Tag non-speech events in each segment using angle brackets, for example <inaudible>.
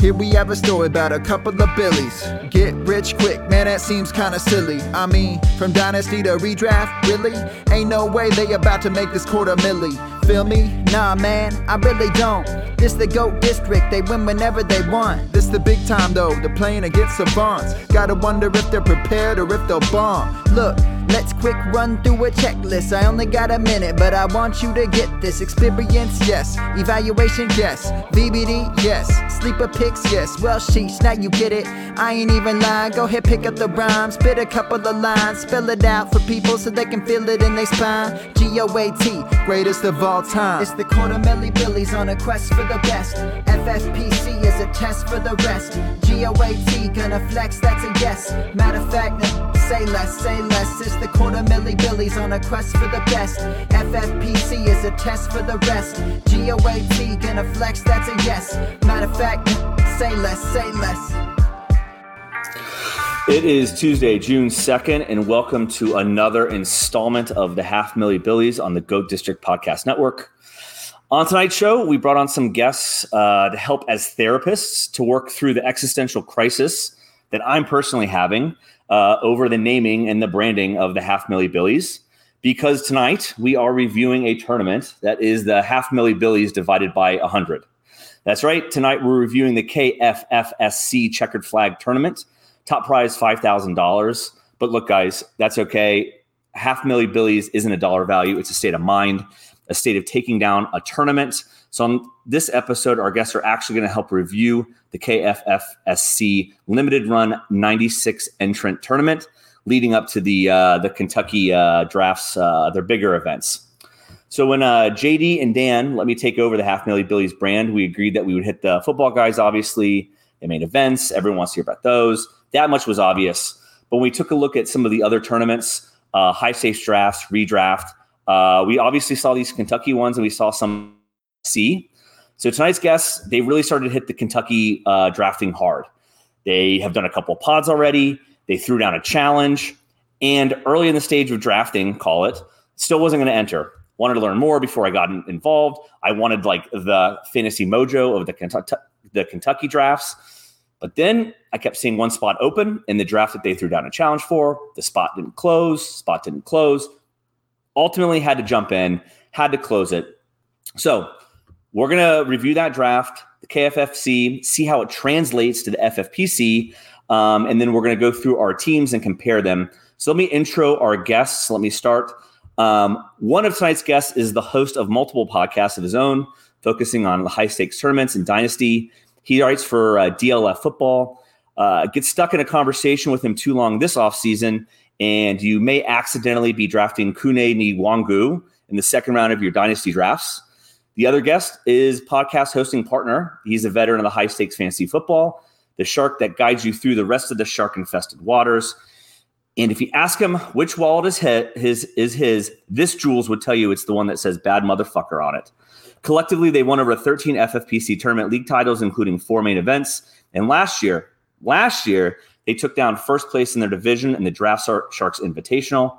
Here we have a story about a couple of Billies. Get rich quick, man, that seems kinda silly. I mean, from dynasty to redraft, really? Ain't no way they about to make this quarter milli. Feel me? Nah, man, I really don't. This the GOAT district, they win whenever they want. This the big time though, they're playing against the savants. Gotta wonder if they're prepared or if they'll bomb. Look, Let's quick run through a checklist. I only got a minute, but I want you to get this. Experience, yes. Evaluation, yes. VBD, yes. Sleeper picks, yes. Well, sheesh, now you get it. I ain't even lying. Go ahead, pick up the rhyme. Spit a couple of lines. Spell it out for people so they can feel it in their spine. G O A T, greatest of all time. It's the quarter milli billies on a quest for the best. FFPC is a test for the rest. G O A T, gonna flex, that's a yes. Matter of fact, say less, say less. It's the quarter milli billies on a quest for the best. FFPC is a test for the rest. GOAT gonna flex, that's a yes. Matter of fact, say less, say less. It is Tuesday, June 2nd, and welcome to another installment of the Half Milli Billies on the Goat District Podcast Network. On tonight's show, we brought on some guests uh, to help as therapists to work through the existential crisis that I'm personally having uh, over the naming and the branding of the Half Milli Billies. Because tonight we are reviewing a tournament that is the Half Milli Billies divided by 100. That's right. Tonight we're reviewing the KFFSC Checkered Flag Tournament. Top prize $5,000. But look, guys, that's okay. Half Milli Billies isn't a dollar value, it's a state of mind, a state of taking down a tournament. So, on this episode, our guests are actually going to help review the KFFSC limited run 96 entrant tournament leading up to the uh, the Kentucky uh, drafts, uh, their bigger events. So when uh, JD and Dan let me take over the Half Milli Billies brand, we agreed that we would hit the football guys. Obviously, they made events. Everyone wants to hear about those. That much was obvious. But when we took a look at some of the other tournaments, uh, high stakes drafts, redraft, uh, we obviously saw these Kentucky ones, and we saw some C. So tonight's guests, they really started to hit the Kentucky uh, drafting hard. They have done a couple pods already. They threw down a challenge, and early in the stage of drafting, call it, still wasn't going to enter. Wanted to learn more before I got involved. I wanted like the fantasy mojo of the Kentucky, the Kentucky drafts. But then I kept seeing one spot open in the draft that they threw down a challenge for. The spot didn't close. Spot didn't close. Ultimately, had to jump in, had to close it. So we're going to review that draft, the KFFC, see how it translates to the FFPC, um, and then we're going to go through our teams and compare them. So let me intro our guests. Let me start. Um, one of tonight's guests is the host of multiple podcasts of his own, focusing on the high stakes tournaments and dynasty. He writes for uh, DLF Football. Uh, get stuck in a conversation with him too long this offseason, and you may accidentally be drafting Kene Nwangwu in the second round of your dynasty drafts. The other guest is podcast hosting partner. He's a veteran of the high stakes fantasy football, the shark that guides you through the rest of the shark infested waters. And if you ask him which wallet is his, is his, this Jules would tell you it's the one that says bad motherfucker on it. Collectively, they won over 13 FFPC tournament league titles, including four main events. And last year, last year, they took down first place in their division in the Draft Sharks Invitational.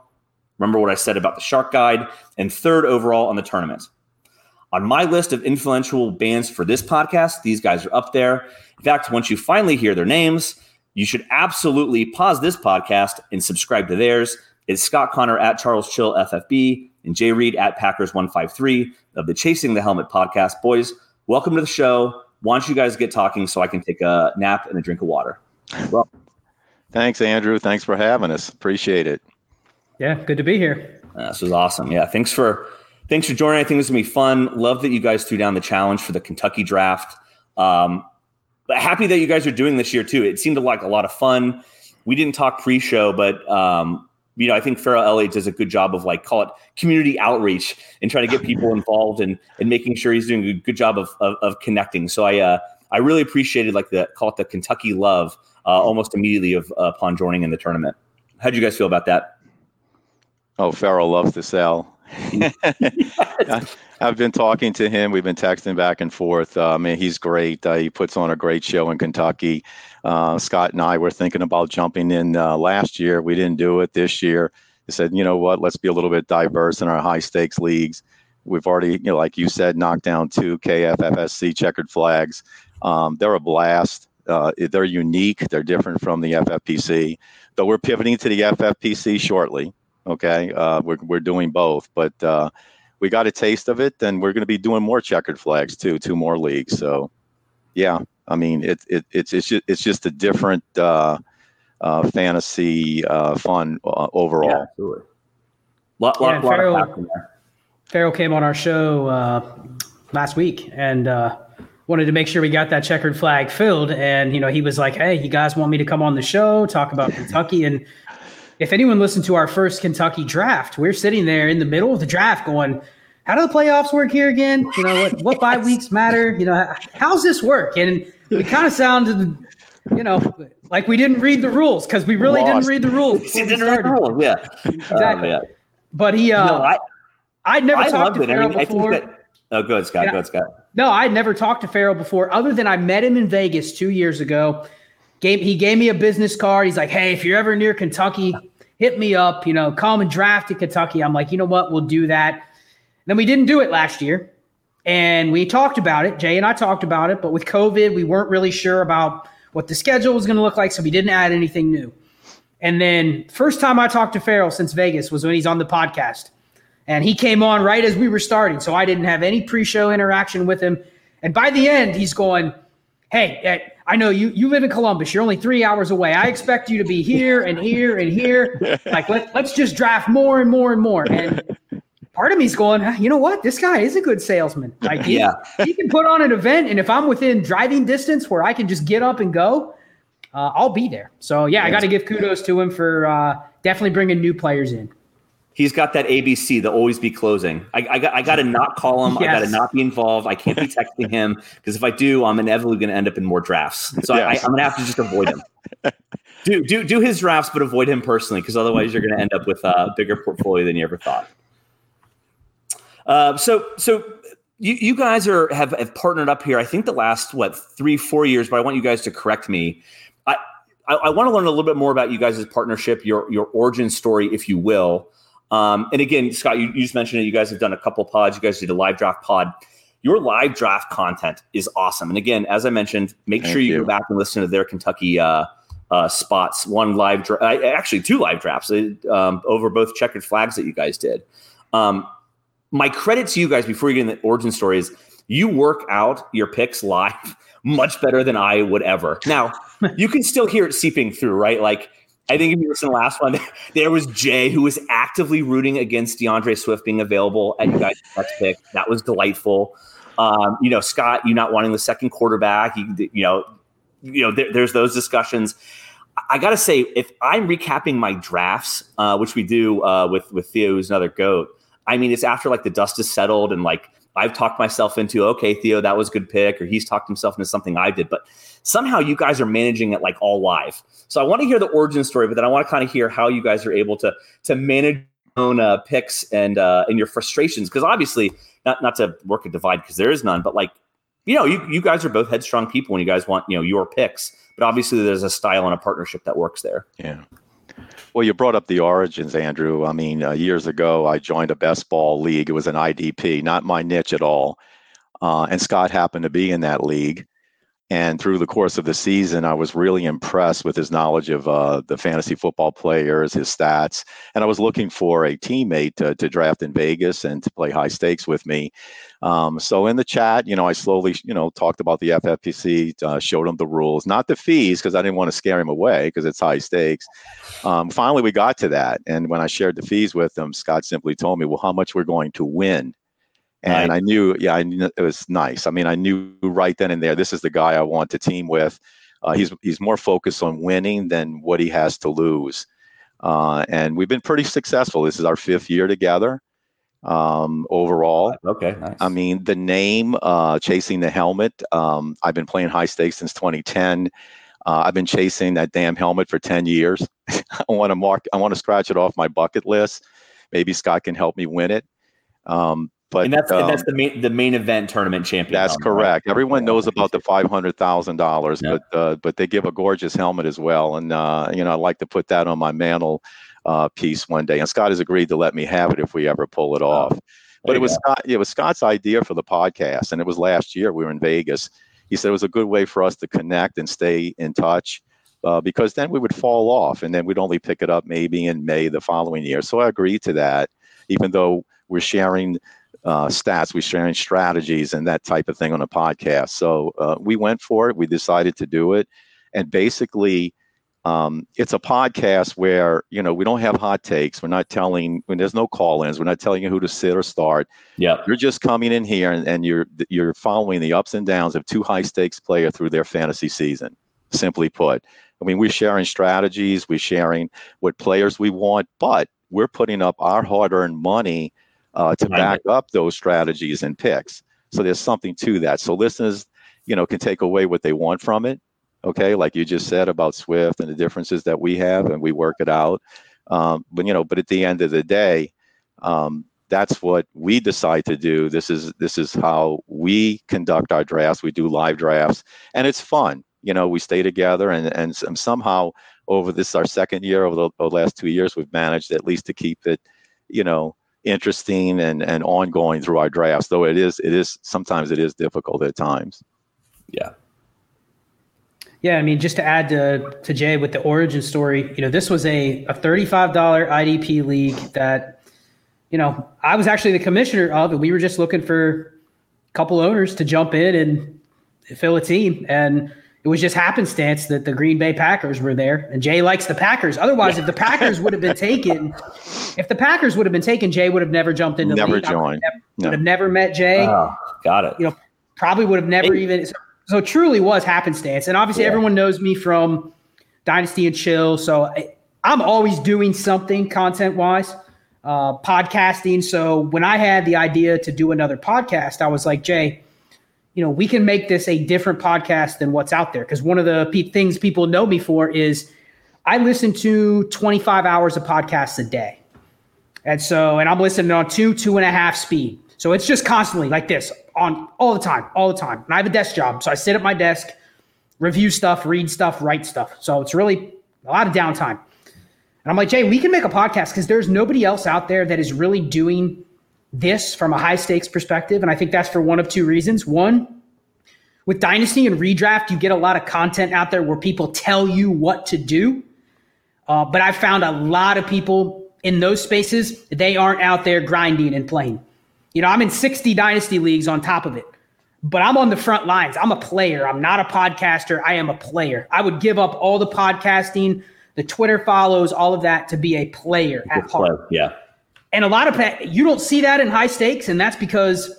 Remember what I said about the Shark Guide, and third overall on the tournament. On my list of influential bands for this podcast, these guys are up there. In fact, once you finally hear their names, you should absolutely pause this podcast and subscribe to theirs. It's Scott Connor at Charles Chill FFB and Jay Reed at Packers 153 of the Chasing the Helmet podcast. Boys, welcome to the show. Why don't you guys get talking so I can take a nap and a drink of water? Well, thanks, Andrew. Thanks for having us. Appreciate it. Yeah, good to be here. Uh, this was awesome. Yeah, thanks for thanks for joining. I think this is gonna be fun. Love that you guys threw down the challenge for the Kentucky draft. Um, but happy that you guys are doing this year too. It seemed like a lot of fun. We didn't talk pre-show, but um, you know, I think Farrell Elliott does a good job of like call it community outreach and trying to get people involved and and making sure he's doing a good job of of, of connecting. So I uh, I really appreciated like the call it the Kentucky love uh, almost immediately of uh, upon joining in the tournament. How did you guys feel about that? Oh, Farrell loves to sell. <laughs> <laughs> I've been talking to him. We've been texting back and forth. Uh, I mean, he's great. Uh, he puts on a great show in Kentucky. Uh, Scott and I were thinking about jumping in uh, last year. We didn't do it this year. He said, you know what? Let's be a little bit diverse in our high stakes leagues. we've already, you know, like you said, knocked down two KFFSC checkered flags. Um, they're a blast. Uh, they're unique. They're different from the FFPC. Though we're pivoting to the FFPC shortly. Okay, uh, we're we're doing both, but uh, we got a taste of it, and we're going to be doing more checkered flags too, two more leagues. So, yeah, I mean, it, it it's it's just it's just a different uh, uh, fantasy uh, fun uh, overall. Yeah, absolutely. Lot, lot, Yeah, lot Farrell- of passion. Farrell came on our show uh, last week and uh, wanted to make sure we got that checkered flag filled. And you know, he was like, "Hey, you guys want me to come on the show talk about Kentucky?" And if anyone listened to our first Kentucky draft, we're sitting there in the middle of the draft going. How do the playoffs work here again? You know what? What bye <laughs> weeks matter? You know how's this work? And we kind of sounded, you know, like we didn't read the rules because we really Lost. didn't read the rules. <laughs> We didn't read the rules, yeah. Exactly. Um, yeah. But he, uh, no, I, I'd never I talked to. I mean, I think before. that. Oh, good, Scott. Good, Scott. No, I'd never talked to Farrell before, other than I met him in Vegas two years ago. Gave, he gave me a business card. He's like, "Hey, if you're ever near Kentucky, hit me up. You know, come and draft at Kentucky." I'm like, "You know what? We'll do that." Then we didn't do it last year, and we talked about it. Jay and I talked about it, but with COVID, we weren't really sure about what the schedule was going to look like, so we didn't add anything new. And then first time I talked to Farrell since Vegas was when he's on the podcast. And he came on right as we were starting. So I didn't have any pre show interaction with him. And by the end, he's going, Hey, eh, I know you, you live in Columbus. You're only three hours away. I expect you to be here and here and here. <laughs> Like, let, let's just draft more and more and more. And part of me's going, you know what? This guy is a good salesman. Like, he, Yeah. he can put on an event. And if I'm within driving distance where I can just get up and go, uh, I'll be there. So, yeah, I got to give kudos to him for uh, definitely bringing new players in. He's got that ABC, the always be closing. I, I got, I got to not call him. I got to not be involved. I can't be <laughs> texting him because if I do, I'm inevitably going to end up in more drafts. So I, I, Yes. I'm going to have to just avoid him. <laughs> do do do his drafts, but avoid him personally because otherwise you're going to end up with a bigger portfolio than you ever thought. Uh, so so you, you guys are have, have partnered up here. I think the last what three four years, but I want you guys to correct me. I I, I want to learn a little bit more about you guys' partnership, your your origin story, if you will. Um, and again, Scott, you, you just mentioned it. You guys have done a couple pods. You guys did a live draft pod. Your live draft content is awesome. And again, as I mentioned, make Thank sure you, you. go back and listen to their Kentucky uh, uh, spots. One live, dra- uh, actually two live drafts uh, um, over both checkered flags that you guys did. Um, my credit to you guys before you get into the origin story is you work out your picks live <laughs> much better than I would ever. Now, you can still hear it seeping through, right? Like, I think if you listen to the last one, <laughs> there was Jay who was actively rooting against D'Andre Swift being available at you guys' next pick. That was delightful. Um, you know, Scott, you not wanting the second quarterback, you, you know, you know, there, there's those discussions. I got to say, if I'm recapping my drafts, uh, which we do uh, with with Theo, who's another goat. I mean, it's after like the dust is settled and like I've talked myself into, okay, Theo, that was a good pick, or he's talked himself into something I did. But somehow you guys are managing it like all live. So I want to hear the origin story, but then I want to kind of hear how you guys are able to to manage own uh, picks and uh, and your frustrations. Because obviously, not not to work a divide because there is none, but like you know, you you guys are both headstrong people when you guys want you know your picks. But obviously, there's a style and a partnership that works there. Yeah. Well, you brought up the origins, Andrew. I mean, uh, years ago, I joined a best ball league. It was an IDP, not my niche at all. Uh, and Scott happened to be in that league. And through the course of the season, I was really impressed with his knowledge of uh, the fantasy football players, his stats. And I was looking for a teammate to, to draft in Vegas and to play high stakes with me. Um, so in the chat, you know, I slowly, you know, talked about the FFPC, uh, showed him the rules, not the fees, because I didn't want to scare him away because it's high stakes. Um, finally, we got to that. And when I shared the fees with him, Scott simply told me, well, how much we're going to win. And. I knew, yeah, I knew it was nice. I mean, I knew right then and there, this is the guy I want to team with. Uh, he's he's more focused on winning than what he has to lose. Uh, and we've been pretty successful. This is our fifth year together um, overall. Okay, nice. I mean, the name uh, "Chasing the Helmet." Um, I've been playing high stakes since 2010. Uh, I've been chasing that damn helmet for 10 years. <laughs> I want to mark. I want to scratch it off my bucket list. Maybe Scott can help me win it. Um, but and that's um, and that's the main the main event tournament champion. that's helmet, right? correct. Everyone knows about the five hundred thousand dollars, but uh, but they give a gorgeous helmet as well, and uh, you know I'd like to put that on my mantle uh, piece one day. And Scott has agreed to let me have it if we ever pull it off. but it was Scott. It was Scott's idea for the podcast, and it was last year. We were in Vegas. He said it was a good way for us to connect and stay in touch. Uh, because then we would fall off and then we'd only pick it up maybe in May the following year. So I agreed to that, even though we're sharing uh, stats, we're sharing strategies and that type of thing on a podcast. So uh, we went for it. We decided to do it. And basically, um, it's a podcast where you know we don't have hot takes. We're not telling when there's no call-ins. We're not telling you who to sit or start. Yeah, you're just coming in here and, and you're you're following the ups and downs of two high-stakes player through their fantasy season. Simply put, I mean we're sharing strategies, we're sharing what players we want, but we're putting up our hard-earned money uh, to back up those strategies and picks. So there's something to that. So listeners, you know, can take away what they want from it okay? Like you just said about swift and the differences that we have and we work it out. Um, but you know but at the end of the day um, that's what we decide to do. This is this is how we conduct our drafts. We do live drafts. And it's fun. You know we stay together and and somehow over this our second year over the, the last two years we've managed at least to keep it you know interesting and and ongoing through our drafts though it is it is sometimes it is difficult at times yeah yeah, I mean, just to add to, to Jay with the origin story, you know, this was a, a $35 IDP league that, you know, I was actually the commissioner of, and we were just looking for a couple owners to jump in and fill a team. And it was just happenstance that the Green Bay Packers were there, and Jay likes the Packers. Otherwise, if the Packers would have been taken, if the Packers would have been taken, Jay would have never jumped into never the league. joined. Would have never, no. would have never met Jay. Oh, got it. You know, probably would have never hey. even. So it truly was happenstance. And obviously, yeah. everyone knows me from Dynasty and Chill. So I, am always doing something content wise, uh, podcasting. So when I had the idea to do another podcast, I was like, Jay, you know, we can make this a different podcast than what's out there. Because one of the pe- things people know me for is I listen to 25 hours of podcasts a day. And so, and I'm listening on two, two and a half speed. So it's just constantly like this on all the time, all the time. And I have a desk job. So I sit at my desk, review stuff, read stuff, write stuff. So it's really a lot of downtime. And I'm like, Jay, we can make a podcast because there's nobody else out there that is really doing this from a high stakes perspective. And I think that's for one of two reasons. One, with Dynasty and Redraft, you get a lot of content out there where people tell you what to do. Uh, but I've found a lot of people in those spaces, they aren't out there grinding and playing. You know, I'm in 60 dynasty leagues on top of it, but I'm on the front lines. I'm a player. I'm not a podcaster. I am a player. I would give up all the podcasting, the Twitter follows, all of that to be a player at heart. Yeah. And a lot of you don't see that in high stakes, and that's because,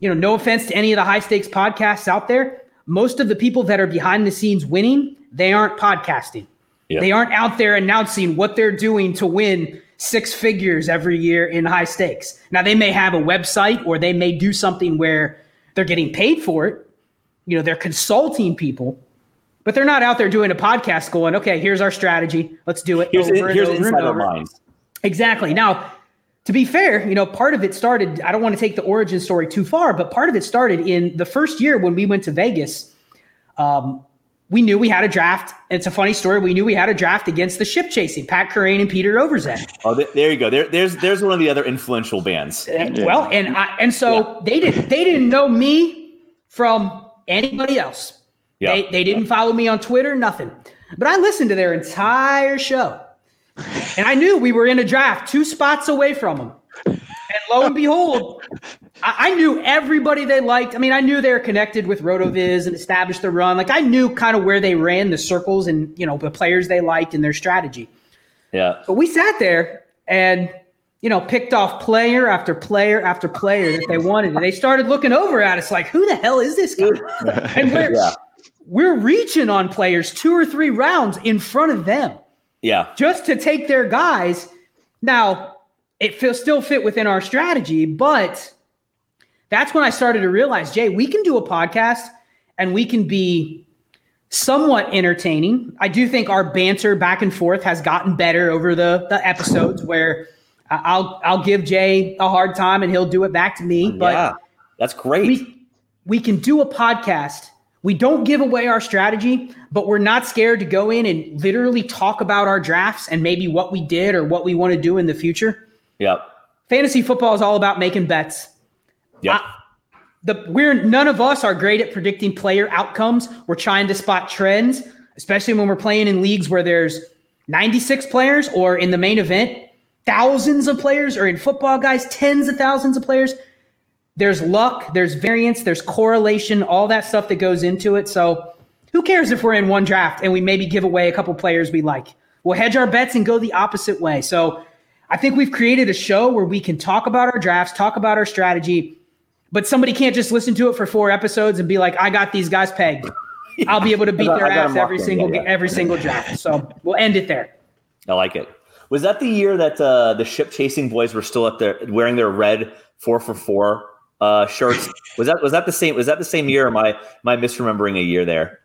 you know, no offense to any of the high stakes podcasts out there, most of the people that are behind the scenes winning, they aren't podcasting. Yep. They aren't out there announcing what they're doing to win six figures every year in high stakes. Now they may have a website or they may do something where they're getting paid for it. You know, they're consulting people, but they're not out there doing a podcast going, okay, here's our strategy. Let's do it. Here's, over here's over inside our minds. Exactly. Now, to be fair, you know, part of it started, I don't want to take the origin story too far, but part of it started in the first year when we went to Vegas. Um, we knew we had a draft. It's a funny story. We knew we had a draft against the ship chasing, Pat Kerrane and Peter Overzet. Oh, there you go. There, there's there's one of the other influential bands. And, yeah. Well, and I, and so yeah. they didn't they didn't know me from anybody else. Yeah. They they didn't follow me on Twitter, nothing. But I listened to their entire show. And I knew we were in a draft two spots away from them. And lo and behold, I, I, knew everybody they liked. I mean, I knew they were connected with RotoViz and established the run. Like I knew kind of where they ran the circles and you know the players they liked and their strategy. Yeah. But we sat there and you know picked off player after player after player that they wanted, and they started looking over at us like, "Who the hell is this guy?" <laughs> and we're yeah. we're reaching on players two or three rounds in front of them. Yeah. Just to take their guys. Now it feels still fit within our strategy, but that's when I started to realize, Jay, we can do a podcast and we can be somewhat entertaining. I do think our banter back and forth has gotten better over the, the episodes where uh, I'll I'll give Jay a hard time and he'll do it back to me. But yeah, that's great. We, we can do a podcast. We don't give away our strategy, but we're not scared to go in and literally talk about our drafts and maybe what we did or what we want to do in the future. Yep. fantasy football is all about making bets. Yeah. I- the we're none of us are great at predicting player outcomes. We're trying to spot trends, especially when we're playing in leagues where there's 96 players or in the main event, thousands of players, or in football, guys, tens of thousands of players. There's luck, there's variance, there's correlation, all that stuff that goes into it. So who cares if we're in one draft and we maybe give away a couple players we like? We'll hedge our bets and go the opposite way. So I think we've created a show where we can talk about our drafts, talk about our strategy, but somebody can't just listen to it for four episodes and be like, "I got these guys pegged." <laughs> I'll be able to beat their ass every in. single Yeah, yeah. every single draft. So we'll end it there. I like it. Was that the year that uh, the ship chasing boys were still up there wearing their red four for four uh, shirts? was that was that the same? Was that the same year? Am I am I misremembering a year there?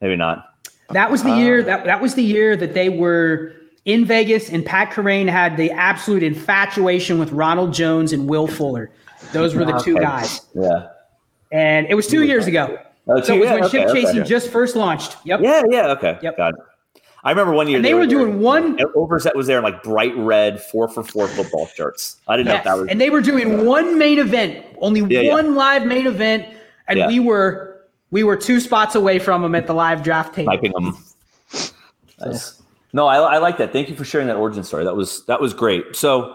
Maybe not. That was the year that that was the year that they were in Vegas and Pat Kerrane had the absolute infatuation with Ronald Jones and Will Fuller. Those were the two Okay. guys. Yeah. And it was two years ago. Oh, So two- it was yeah, when okay, Ship okay. Chasing just first launched. Yep. Yeah, yeah, okay. Yep. Got it. I remember one year And they were doing one Overzet was there in like bright red four for four football shirts. I didn't know Yes, if that was and they were doing one main event, only Yeah, yeah. one live main event, and Yeah. we were we were two spots away from them at the live draft table. typing them. Nice. No, I, I like that. Thank you for sharing that origin story. That was that was great. So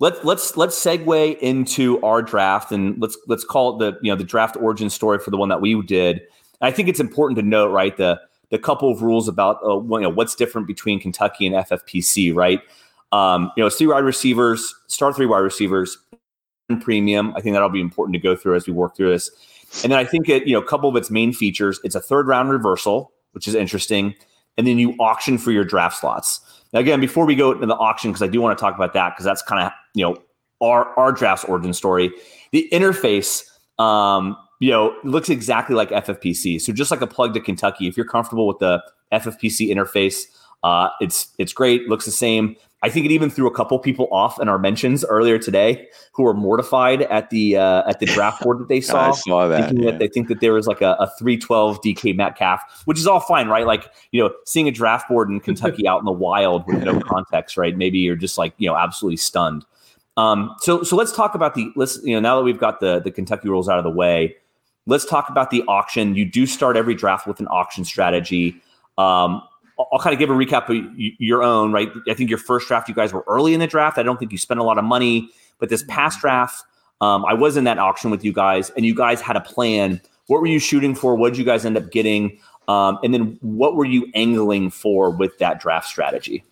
let's let's let's segue into our draft and let's let's call it the you know the draft origin story for the one that we did. I think it's important to note right the the couple of rules about uh, you know what's different between Kentucky and FFPC, right? Um, you know, three wide receivers, start three wide receivers, and premium. I think that'll be important to go through as we work through this. And then I think it, you know, a couple of its main features, it's a third round reversal, which is interesting. And then you auction for your draft slots. Now, again, before we go into the auction, because I do want to talk about that, because that's kind of, you know, our, our draft's origin story. The interface, um, you know, looks exactly like FFPC. So just like a plug to Kentucky, if you're comfortable with the FFPC interface, uh, it's it's great, looks the same. I think it even threw a couple people off in our mentions earlier today who were mortified at the uh, at the draft board that they <laughs> saw I saw that. thinking yeah. that they think that there was like a, a 312 DK Metcalf, which is all fine, right? Like, you know, seeing a draft board in Kentucky out in the wild with no <laughs> context, right? Maybe you're just like, you know, absolutely stunned. Um, so so let's talk about the let's you know now that we've got the the Kentucky rules out of the way, let's talk about the auction. You do start every draft with an auction strategy. Um, I'll, I'll kind of give a recap of your own, right? I think your first draft, you guys were early in the draft. I don't think you spent a lot of money, but this past draft, um, I was in that auction with you guys, and you guys had a plan. What were you shooting for? What did you guys end up getting? Um, and then what were you angling for with that draft strategy?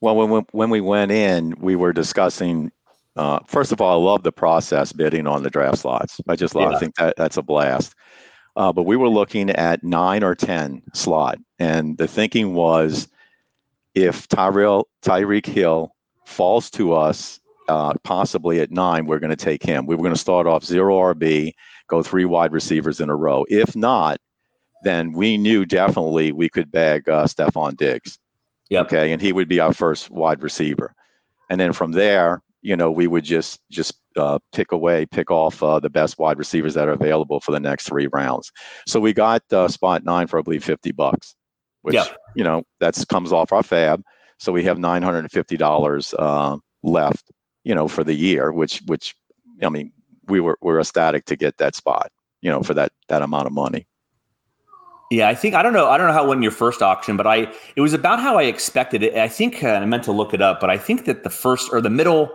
Well, when when we went in, we were discussing. Uh, first of all, I love the process bidding on the draft slots. I just love. Yeah. I think that that's a blast. Uh, but we were looking at nine or ten slot, and the thinking was, if Tyrell Tyreek Hill falls to us, uh, possibly at nine, we're going to take him. We were going to start off zero RB, go three wide receivers in a row. If not, then we knew definitely we could bag uh, Stefon Diggs. Yep. Okay, and he would be our first wide receiver, and then from there, you know, we would just just uh, pick away, pick off uh, the best wide receivers that are available for the next three rounds. So we got uh, spot nine for I believe fifty bucks, which Yeah. you know that's comes off our fab. So we have nine hundred and fifty dollars uh, left, you know, for the year, which which I mean we were we're ecstatic to get that spot, you know, for that that amount of money. Yeah, I think I don't know. I don't know how it went in your first auction, but I it was about how I expected it. I think uh, I meant to look it up, but I think that the first or the middle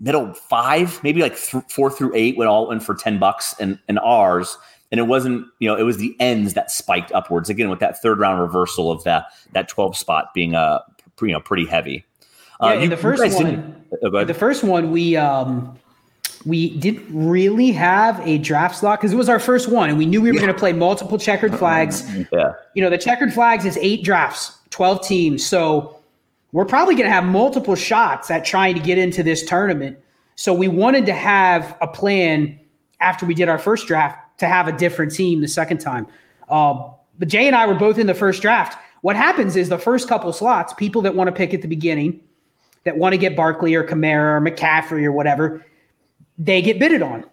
middle five, maybe like th- four through eight, went all in for ten bucks, and and ours, and it wasn't you know it was the ends that spiked upwards. Again with that third round reversal of that that twelve spot being uh you know pretty heavy. Yeah, Uh, in you- the first one, oh, the first one we um we didn't really have a draft slot because it was our first one, and we knew we were going to play multiple checkered flags. yeah, You know, the checkered flags is eight drafts, twelve teams, so we're probably going to have multiple shots at trying to get into this tournament. So we wanted to have a plan after we did our first draft to have a different team the second time. Um, but Jay and I were both in the first draft. What happens is the first couple slots, people that want to pick at the beginning, that want to get Barkley or Kamara or McCaffrey or whatever, they get bidded on.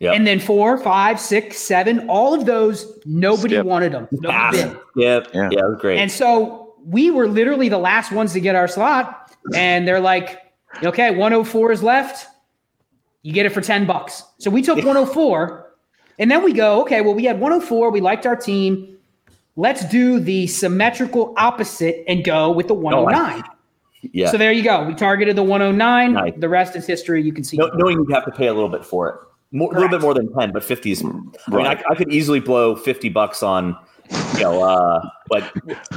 yeah. And then four, five, six, seven, all of those, nobody Skip. wanted them. Nobody Ah, bid. yeah, Yeah. yeah, was great. And so we were literally the last ones to get our slot. And they're like, Okay, 104 is left. You get it for 10 bucks. So we took 104 and then we go, okay, well, we had 104. We liked our team. Let's do the symmetrical opposite and go with the 109. Yeah. So there you go. We targeted the 109. Nice. The rest is history. You can see. No, knowing you have to pay a little bit for it, more, a little bit more than ten, but fifty is. I mean, I, I could easily blow fifty bucks on, <laughs> you know, uh, but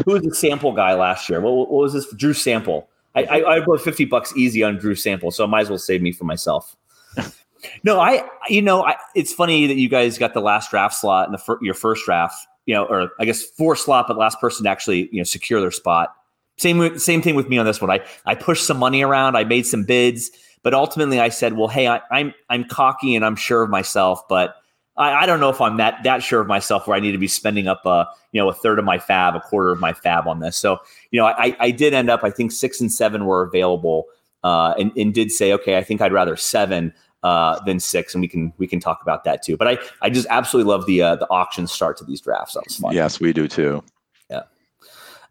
who was the sample guy last year? What, what was this? Drew Sample. I, I, I blow fifty bucks easy on Drew Sample, so I might as well save me for myself. <laughs> no, I, you know, I, it's funny that you guys got the last draft slot in the fir- your first draft, you know, or I guess four slot, but last person to actually, you know, secure their spot. Same same thing with me on this one. I I pushed some money around. I made some bids, but ultimately I said, well, hey, I, I'm I'm cocky and I'm sure of myself, but I, I don't know if I'm that that sure of myself where I need to be spending up a you know a third of my fab, a quarter of my fab on this. So you know, I I did end up. I think six and seven were available, uh, and and did say, okay, I think I'd rather seven uh, than six, and we can we can talk about that too. But I I just absolutely love the uh, the auction start to these drafts. That was fun. Yes, we do too. Yeah.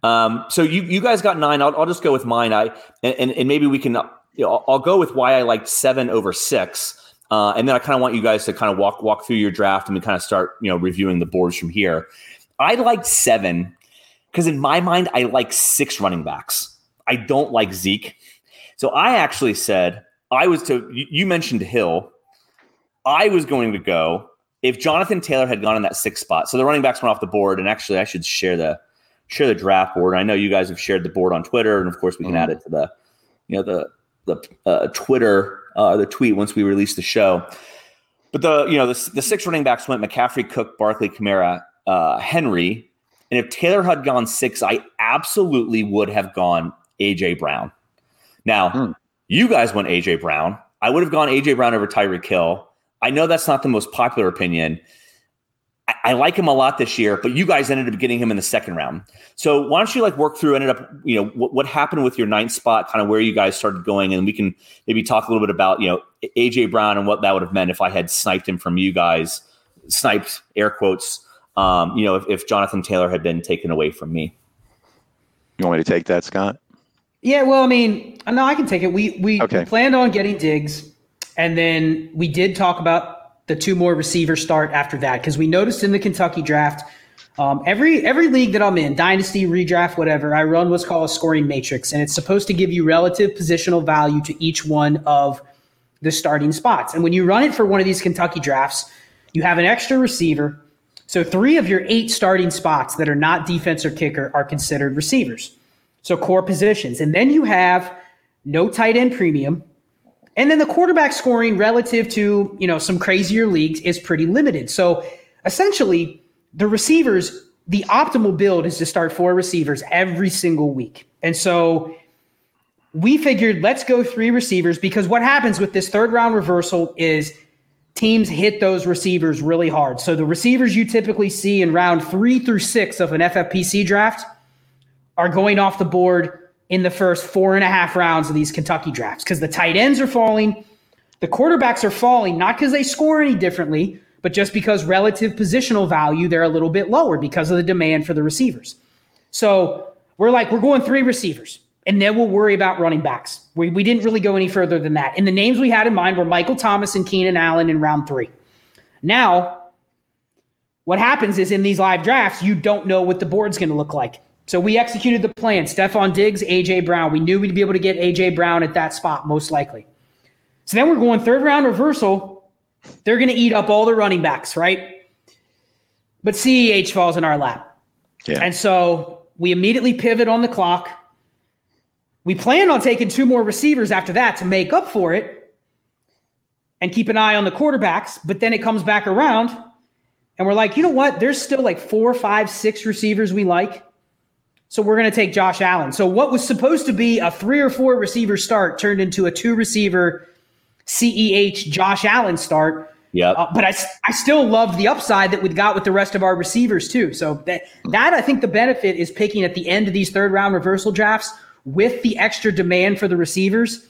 Um, so you you guys got nine. I'll, I'll just go with mine. I and, and, and maybe we can. You know, I'll, I'll go with why I liked seven over six. Uh, and then I kind of want you guys to kind of walk walk through your draft and we kind of start you know reviewing the boards from here. I like seven because in my mind I like six running backs. I don't like Zeke, so I actually said I was to. You, mentioned Hill. I was going to go if Jonathan Taylor had gone in that sixth spot. So the running backs went off the board, and actually I should share the share the draft board. I know you guys have shared the board on Twitter, and of course we can Mhm. add it to the you know the the uh, Twitter uh, the tweet once we release the show. But the you know the, the six running backs went McCaffrey, Cook, Barkley, Kamara, uh, Henry, and if Taylor had gone six, I absolutely would have gone AJ Brown. Now Hmm. you guys went AJ Brown. I would have gone AJ Brown over Tyreek Hill. I know that's not the most popular opinion. I, I like him a lot this year, but you guys ended up getting him in the second round. So why don't you like work through? Ended up, you know, what, what happened with your ninth spot, kind of where you guys started going, and we can maybe talk a little bit about you know AJ Brown and what that would have meant if I had sniped him from you guys, sniped air quotes. Um, you know, if, if Jonathan Taylor had been taken away from me. You want me to take that, Scott? Yeah, well, I mean, no, I can take it. We we, Okay. planned on getting Diggs, and then we did talk about the two more receivers start after that because we noticed in the Kentucky draft, um, every every league that I'm in, dynasty, redraft, whatever, I run what's called a scoring matrix, and it's supposed to give you relative positional value to each one of the starting spots. And when you run it for one of these Kentucky drafts, you have an extra receiver. So three of your eight starting spots that are not defense or kicker are considered receivers. So core positions. And then you have no tight end premium. And then the quarterback scoring relative to, you know, some crazier leagues is pretty limited. So essentially, the receivers, the optimal build is to start four receivers every single week. And so we figured let's go three receivers because what happens with this third round reversal is teams hit those receivers really hard. So the receivers you typically see in round three through six of an FFPC draft are going off the board in the first four and a half rounds of these Kentucky drafts because the tight ends are falling, the quarterbacks are falling, not because they score any differently, but just because relative positional value, they're a little bit lower because of the demand for the receivers. So we're like, we're going three receivers, and then we'll worry about running backs. We, we didn't really go any further than that. And the names we had in mind were Michael Thomas and Keenan Allen in round three. Now, what happens is in these live drafts, you don't know what the board's going to look like. So we executed the plan. Stefon Diggs, AJ Brown. We knew we'd be able to get AJ Brown at that spot, most likely. So then we're going third round reversal. They're going to eat up all the running backs, right? But CEH falls in our lap. Yeah. And so we immediately pivot on the clock. We plan on taking two more receivers after that to make up for it and keep an eye on the quarterbacks. But then it comes back around and we're like, you know what? There's still like four, five, six receivers we like. So we're going to take Josh Allen. So what was supposed to be a three or four receiver start turned into a two receiver CEH Josh Allen start. Yep. Uh, but I, I still love the upside that we got with the rest of our receivers too. So that that I think the benefit is picking at the end of these third round reversal drafts with the extra demand for the receivers.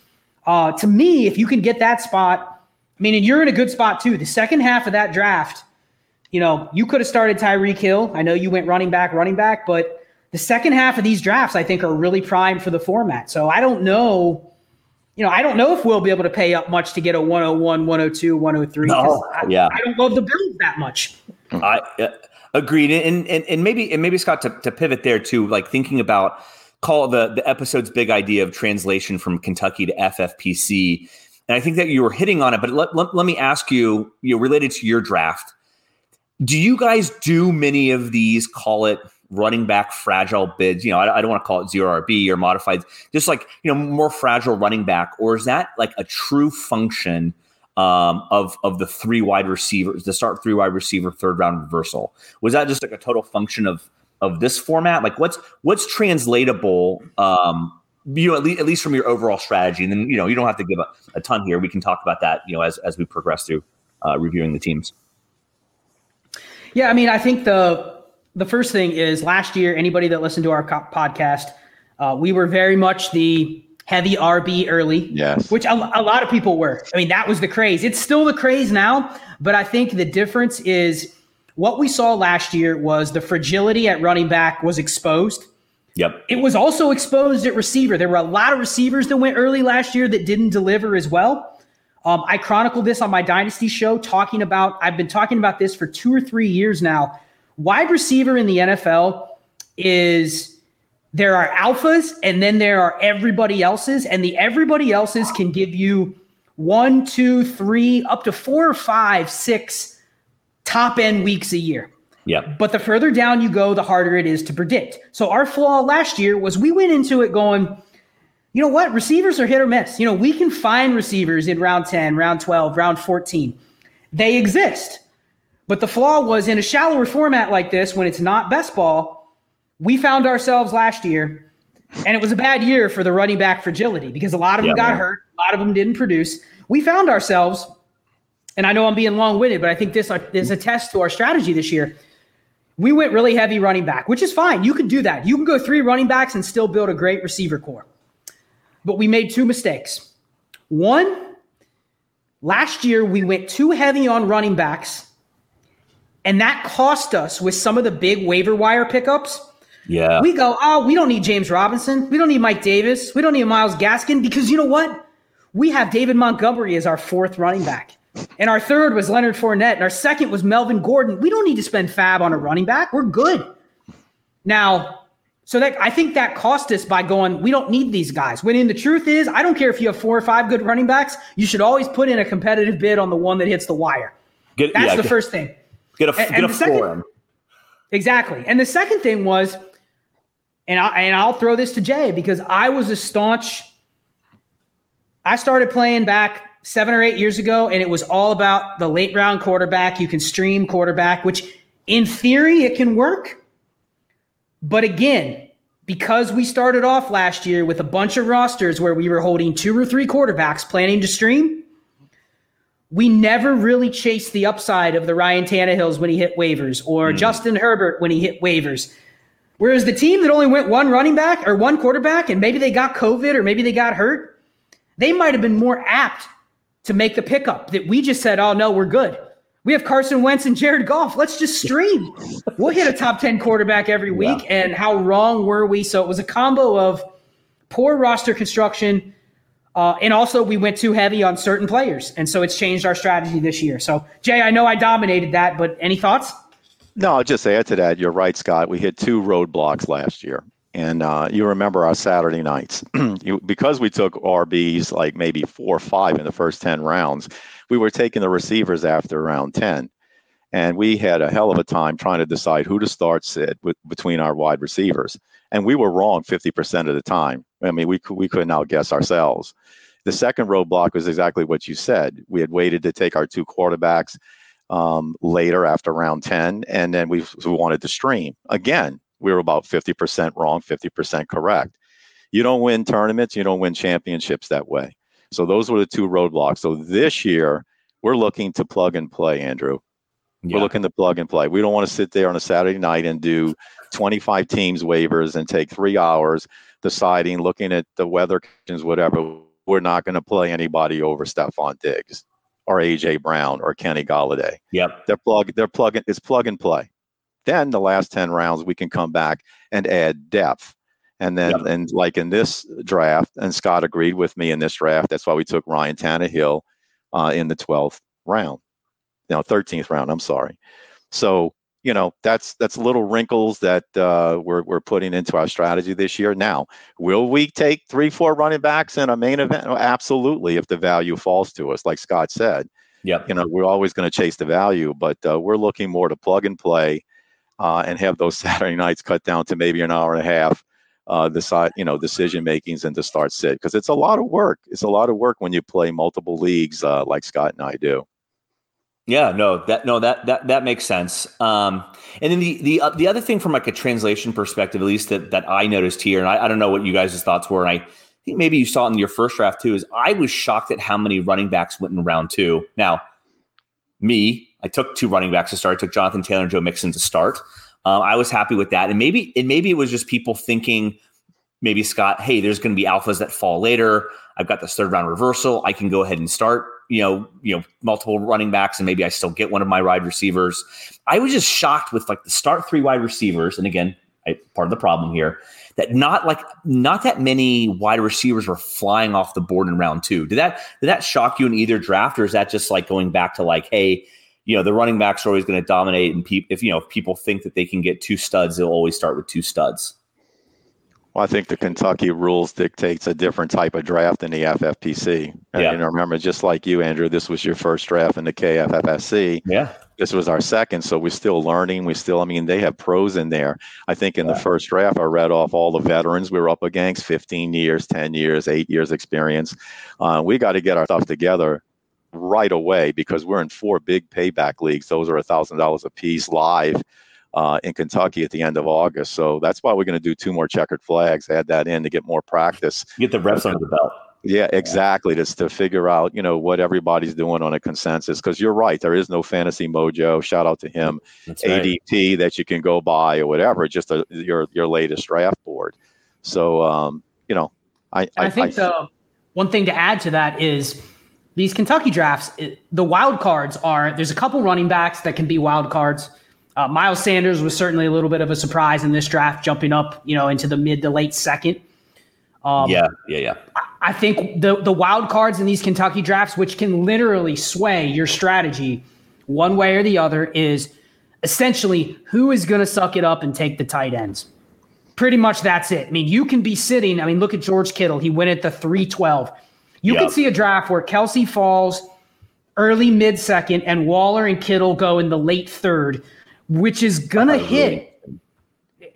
Uh, to me, if you can get that spot, I mean, and you're in a good spot too. The second half of that draft, you know, you could have started Tyreek Hill. I know you went running back, running back, but the second half of these drafts, I think, are really primed for the format. So I don't know you know, I don't know if we'll be able to pay up much to get a 101, 102, 103. No, I, yeah. I don't love the Bills that much. I uh, agreed, and, and and maybe and maybe Scott to, to pivot there too, like thinking about call the the episode's big idea of translation from Kentucky to FFPC, and I think that you were hitting on it. But let, let, let me ask you, you know, related to your draft, do you guys do many of these? Call it running back fragile bids. You know, I, I don't want to call it zero RB or modified, just like you know more fragile running back, or is that like a true function? um, of of the three wide receivers, the start three wide receiver third round reversal. Was that just like a total function of of this format? Like what's what's translatable? Um, you know, at least, at least from your overall strategy, and then you know you don't have to give a, a ton here. We can talk about that, you know, as as we progress through uh, reviewing the teams. Yeah, I mean, I think the the first thing is last year. Anybody that listened to our co- podcast, uh, we were very much the heavy RB early. Yes. Which a, a, lot of people were. I mean, that was the craze. It's still the craze now, but I think the difference is what we saw last year was the fragility at running back was exposed. Yep. It was also exposed at receiver. There were a lot of receivers that went early last year that didn't deliver as well. Um, I chronicled this on my Dynasty show, talking about, I've been talking about this for two or three years now. Wide receiver in the NFL is there are alphas and then there are everybody else's and the everybody else's can give you one two three up to four or five six top end weeks a year. Yeah. But the further down you go the harder it is to predict. So our flaw last year was we went into it going you know what? Receivers are hit or miss. You know we can find receivers in round 10 round 12 round 14 they exist but the flaw was in a shallower format like this when it's not best ball we found ourselves last year, and it was a bad year for the running back fragility because a lot of them yeah, got man. hurt, a lot of them didn't produce. We found ourselves, and I know I'm being long winded, but I think this uh, is a test to our strategy this year. We went really heavy running back, which is fine. You can do that. You can go three running backs and still build a great receiver core. But we made two mistakes. One, last year we went too heavy on running backs, and that cost us with some of the big waiver wire pickups yeah. We go, oh, we don't need James Robinson. We don't need Mike Davis. We don't need Myles Gaskin because you know what? We have David Montgomery as our fourth running back. And our third was Leonard Fournette. And our second was Melvin Gordon. We don't need to spend fab on a running back. We're good. Now, so that I think that cost us by going, we don't need these guys. When in the truth is, I don't care if you have four or five good running backs, you should always put in a competitive bid on the one that hits the wire. Get, That's yeah, the get, first thing. Get a, and, get and a second, Exactly. And the second thing was and I and I'll throw this to Jay because I was a staunch. I started playing back seven or eight years ago, and it was all about the late round quarterback. You can stream quarterback, which in theory it can work. But again, because we started off last year with a bunch of rosters where we were holding two or three quarterbacks planning to stream, we never really chased the upside of the Ryan Tannehills when he hit waivers or mm. Justin Herbert when he hit waivers. Whereas the team that only went one running back or one quarterback and maybe they got COVID or maybe they got hurt, they might have been more apt to make the pickup that we just said, oh, no, we're good. We have Carson Wentz and Jared Goff. Let's just stream. we'll hit a top 10 quarterback every week. And how wrong were we? So it was a combo of poor roster construction. Uh, and also, we went too heavy on certain players. And so it's changed our strategy this year. So, Jay, I know I dominated that, but any thoughts? No, I'll just add to that. You're right, Scott. We hit two roadblocks last year. And uh, you remember our Saturday nights. <clears throat> you, because we took RBs like maybe four or five in the first 10 rounds, we were taking the receivers after round 10. And we had a hell of a time trying to decide who to start sit with, between our wide receivers. And we were wrong 50% of the time. I mean, we, we couldn't outguess ourselves. The second roadblock was exactly what you said. We had waited to take our two quarterbacks um, later after round 10. And then we, we wanted to stream. Again, we were about 50% wrong, 50% correct. You don't win tournaments, you don't win championships that way. So those were the two roadblocks. So this year, we're looking to plug and play, Andrew. Yeah. We're looking to plug and play. We don't want to sit there on a Saturday night and do 25 teams waivers and take three hours deciding, looking at the weather conditions, whatever. We're not going to play anybody over Stefon Diggs or AJ Brown or Kenny Golladay. Yep. They're plug they're plugging it's plug and play. Then the last 10 rounds we can come back and add depth. And then, yep. and like in this draft, and Scott agreed with me in this draft. That's why we took Ryan Tannehill uh, in the 12th round, no, 13th round. I'm sorry. So you know that's that's little wrinkles that uh, we're we're putting into our strategy this year. Now, will we take three, four running backs in a main event? absolutely, if the value falls to us, like Scott said. Yeah, you know we're always going to chase the value, but uh, we're looking more to plug and play uh, and have those <laughs> Saturday nights cut down to maybe an hour and a half. Uh, decide, you know, decision makings and to start sit because it's a lot of work. It's a lot of work when you play multiple leagues uh, like Scott and I do. Yeah, no, that no that that that makes sense. Um, and then the the uh, the other thing from like a translation perspective, at least that that I noticed here, and I, I don't know what you guys' thoughts were, and I think maybe you saw it in your first draft too, is I was shocked at how many running backs went in round two. Now, me, I took two running backs to start. I took Jonathan Taylor and Joe Mixon to start. Um, I was happy with that, and maybe and maybe it was just people thinking, maybe Scott, hey, there's going to be alphas that fall later. I've got this third round reversal. I can go ahead and start you know, you know, multiple running backs, and maybe I still get one of my wide receivers. I was just shocked with like the start three wide receivers, and again, I, part of the problem here that not like not that many wide receivers were flying off the board in round two. Did that did that shock you in either draft, or is that just like going back to like, hey, you know, the running backs are always going to dominate, and pe- if you know if people think that they can get two studs, they'll always start with two studs. Well, I think the Kentucky rules dictates a different type of draft than the FFPC. And, yeah. you know, remember, just like you, Andrew, this was your first draft in the KFFSC. Yeah. This was our second, so we're still learning. We still, I mean, they have pros in there. I think in yeah. the first draft, I read off all the veterans we were up against 15 years, 10 years, eight years experience. Uh, we got to get our stuff together right away because we're in four big payback leagues. Those are a $1,000 a piece live uh, in Kentucky at the end of August. So that's why we're going to do two more checkered flags, add that in to get more practice. Get the reps under the belt. Yeah, exactly. Just to figure out, you know, what everybody's doing on a consensus. Because you're right, there is no fantasy mojo. Shout out to him, That's ADP right. that you can go buy or whatever. Just a, your your latest draft board. So, um, you know, I I, I, think I, the one thing to add to that is these Kentucky drafts. It, the wild cards are there's a couple running backs that can be wild cards. Uh, Miles Sanders was certainly a little bit of a surprise in this draft, jumping up, you know, into the mid to late second. Um, yeah, yeah, yeah. I think the the wild cards in these Kentucky drafts, which can literally sway your strategy one way or the other, is essentially who is going to suck it up and take the tight ends. Pretty much that's it. I mean, you can be sitting. I mean, look at George Kittle. He went at the three twelve. You yep. can see a draft where Kelce falls early mid second, and Waller and Kittle go in the late third which is gonna hit.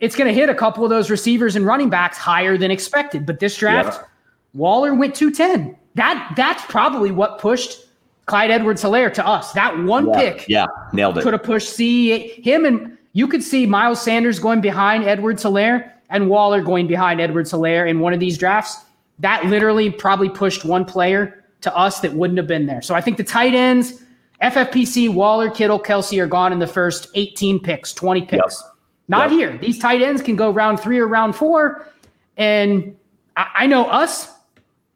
It's gonna hit a couple of those receivers and running backs higher than expected. But this draft, yeah. Waller went 210. That that's probably what pushed Clyde Edwards Helaire to us. That one yeah. pick, yeah, nailed it. Could have pushed C him and you could see Miles Sanders going behind Edwards Helaire and Waller going behind Edwards Helaire in one of these drafts. That literally probably pushed one player to us that wouldn't have been there. So I think the tight ends FFPC, Waller, Kittle, Kelce are gone in the first 18 picks, 20 picks. Yep. Not yep. here. These tight ends can go round three or round four. And I, I know us,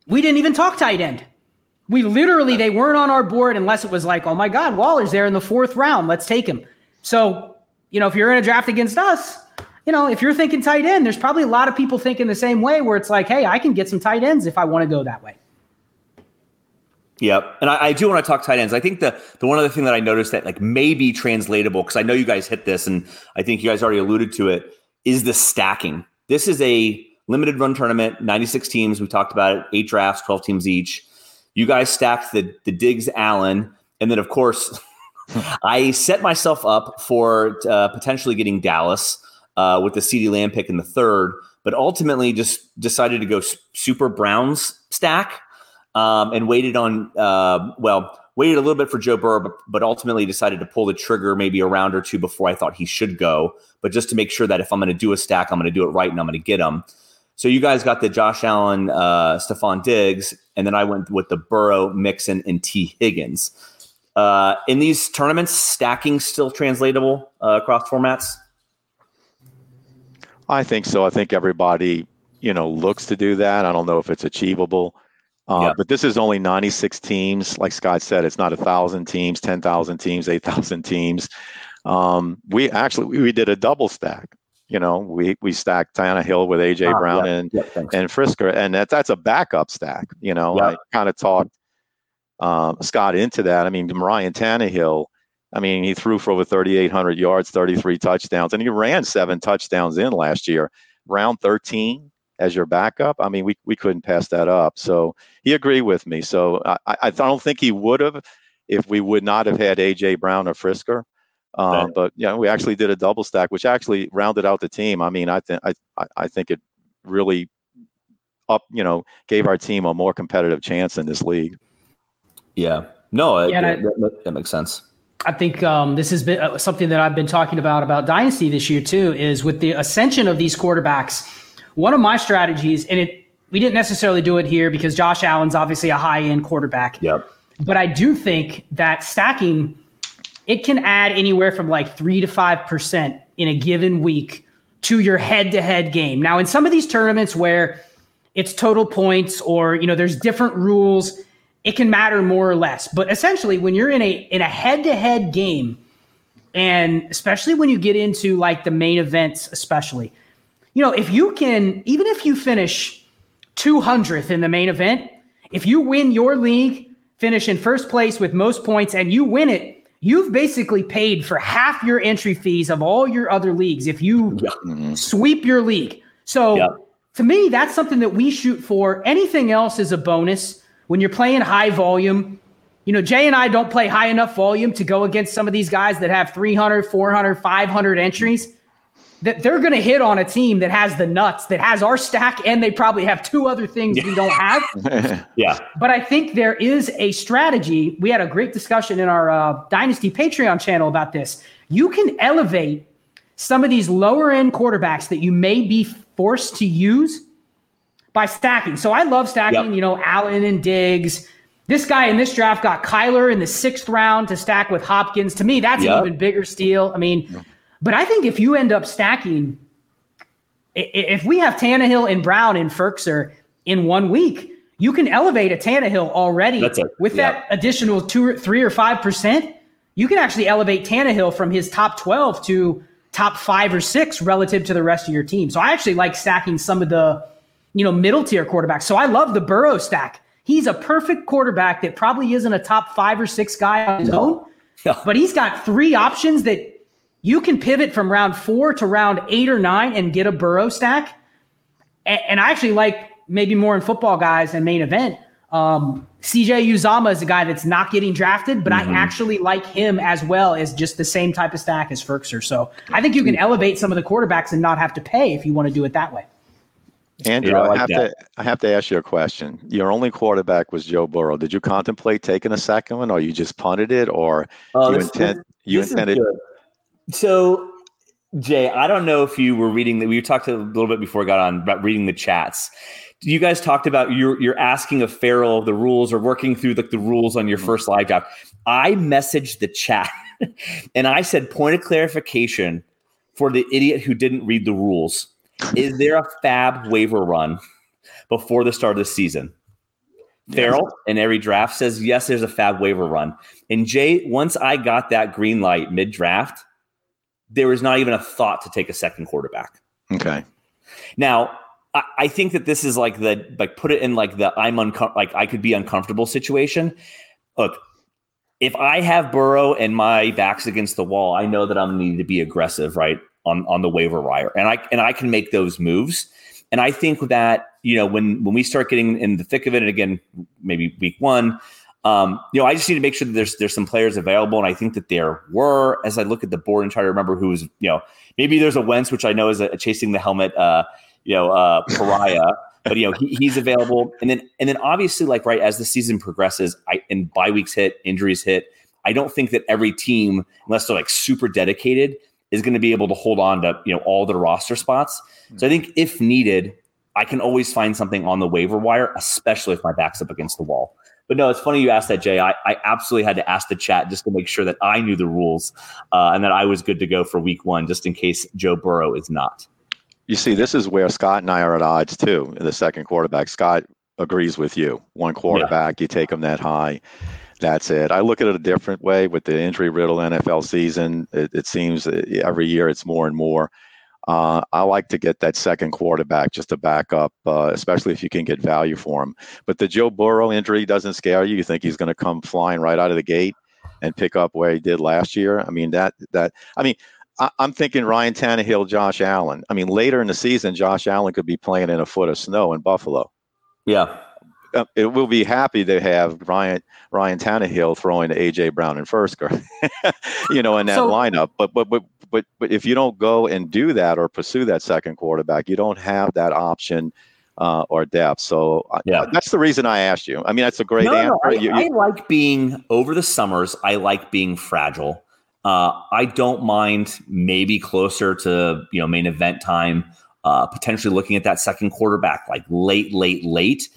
we didn't even talk tight end. We literally, they weren't on our board unless it was like, oh my God, Waller's there in the fourth round. Let's take him. So, you know, if you're in a draft against us, you know, if you're thinking tight end, there's probably a lot of people thinking the same way where it's like, hey, I can get some tight ends if I want to go that way. Yep. And I, I, do want to talk tight ends. I think the the one other thing that I noticed that like may be translatable, because I know you guys hit this and I think you guys already alluded to it, is the stacking. This is a limited run tournament, 96 teams. We talked about it, eight drafts, 12 teams each. You guys stacked the the Diggs Allen, and then of course <laughs> I set myself up for uh, potentially getting Dallas uh, with the CeeDee Lamb pick in the third, but ultimately just decided to go super Browns stack um, and waited on, uh, well, waited a little bit for Joe Burrow, but, but, ultimately decided to pull the trigger maybe a round or two before I thought he should go. But just to make sure that if I'm going to do a stack, I'm going to do it right and I'm going to get him. So you guys got the Josh Allen, uh, Stefon Diggs, and then I went with the Burrow, Mixon, and Tee Higgins. Uh, in these tournaments, stacking still translatable uh, across formats? I think so. I think everybody, you know, looks to do that. I don't know if it's achievable. Uh, But this is only 96 teams. Like Scott said, it's not a thousand teams, 10,000 teams, 8,000 <laughs> teams. Um, we actually we, we, did a double stack. You know, we we stacked Tannehill with AJ ah, Brown and and Firkser, and that that's a backup stack. You know, I kind of talked um, Scott into that. I mean, Ryan Tannehill. I mean, he threw for over 3,800 yards, 33 touchdowns, and he ran seven touchdowns in last year. Round 13 as your backup. I mean, we, we couldn't pass that up. So he agreed with me. So I, I don't think he would have if we would not have had AJ Brown or Firkser. Um, but yeah, we actually did a double stack, which actually rounded out the team. I mean, I think I I think it really up, you know, gave our team a more competitive chance in this league. Yeah, no, yeah, it, that, that, makes sense. I think um, this has been uh, something that I've been talking about about dynasty this year too. Is with the ascension of these quarterbacks, one of my strategies, and it we didn't necessarily do it here because Josh Allen's obviously a high end quarterback. Yep. But I do think that stacking it can add anywhere from like three to five percent in a given week to your head-to-head game. Now, in some of these tournaments where it's total points or you know there's different rules, it can matter more or less. But essentially, when you're in a in a head-to-head game, and especially when you get into like the main events, especially, you know, if you can, even if you finish 200th in the main event, if you win your league, finish in first place with most points, and you win it you've basically paid for half your entry fees of all your other leagues if you mm-hmm. sweep your league. So to me, that's something that we shoot for. Anything else is a bonus when you're playing high volume. You know, Jay and I don't play high enough volume to go against some of these guys that have 300, 400, 500 entries that they're going to hit on a team that has the nuts, that has our stack, and they probably have two other things we don't have. <laughs> yeah. But I think there is a strategy. We had a great discussion in our uh, Dynasty Patreon channel about this. You can elevate some of these lower end quarterbacks that you may be forced to use by stacking. So I love stacking, yep. you know, Allen and Diggs. This guy in this draft got Kyler in the sixth round to stack with Hopkins. To me, that's yep. an even bigger steal. I mean, but I think if you end up stacking, if we have Tannehill and Brown and Firkser in one week, you can elevate a Tannehill already with yeah. that additional two, or three, or five percent. You can actually elevate Tannehill from his top twelve to top five or six relative to the rest of your team. So I actually like stacking some of the, you know, middle tier quarterbacks. So I love the Burrow stack. He's a perfect quarterback that probably isn't a top five or six guy on his no. own, <laughs> no. but he's got three options that you can pivot from round four to round eight or nine and get a Burrow stack. And, and I actually like maybe more in football guys and main event. Um, CJ Uzomah is a guy that's not getting drafted, but mm-hmm. I actually like him as well as just the same type of stack as Firkser. So I think you can elevate some of the quarterbacks and not have to pay if you want to do it that way. Andrew, yeah, I, like I, have that. to I have to ask you a question. Your only quarterback was Joe Burrow. Did you contemplate taking a second one, or you just punted it, or oh, you, this, intend, this, you this intended? So, Jay, I don't know if you were reading that. We talked a little bit before I got on about reading the chats. You guys talked about you're you're asking of Farrell the rules or working through the, the rules on your mm-hmm. first live job. I messaged the chat <laughs> and I said point of clarification for the idiot who didn't read the rules. Is there a FAAB waiver run before the start of the season? Farrell in every draft says yes, there's a FAAB waiver run. And Jay, once I got that green light mid draft, there was not even a thought to take a second quarterback. Okay. Now, I, I think that this is like the like put it in like the I'm uncomfortable like I could be uncomfortable situation. Look, if I have Burrow and my back's against the wall, I know that I'm gonna need to be aggressive, right? On on the waiver wire. And I and I can make those moves. And I think that, you know, when when we start getting in the thick of it, and again, maybe week one, um, you know, I just need to make sure that there's there's some players available, and I think that there were. As I look at the board and try to remember who's, you know, maybe there's a Wentz, which I know is a, a chasing the helmet, uh, you know, uh, pariah. <laughs> but you know, he, he's available, and then and then obviously, like right as the season progresses, I and bye weeks hit, injuries hit. I don't think that every team, unless they're like super dedicated, is going to be able to hold on to you know all the roster spots. So I think if needed, I can always find something on the waiver wire, especially if my back's up against the wall. But no, it's funny you asked that, Jay. I, I absolutely had to ask the chat just to make sure that I knew the rules uh, and that I was good to go for week one, just in case Joe Burrow is not. You see, this is where Scott and I are at odds too. In the second quarterback, Scott agrees with you. One quarterback, yeah. you take them that high. That's it. I look at it a different way with the injury riddle NFL season. It, it seems every year it's more and more. Uh, I like to get that second quarterback just to back up, uh, especially if you can get value for him. But the Joe Burrow injury doesn't scare you. You think he's going to come flying right out of the gate and pick up where he did last year? I mean that that I mean I, am thinking Ryan Tannehill, Josh Allen. I mean later in the season, Josh Allen could be playing in a foot of snow in Buffalo. Yeah. Uh, it will be happy to have Ryan Ryan Tannehill throwing to AJ Brown and Firkser, <laughs> you know, in that so, lineup. But but but but but if you don't go and do that or pursue that second quarterback, you don't have that option uh, or depth. So yeah. that's the reason I asked you. I mean, that's a great no, answer. No, I, you, you, I, like being over the summers. I like being fragile. Uh, I don't mind maybe closer to you know main event time, uh, potentially looking at that second quarterback like late, late, late.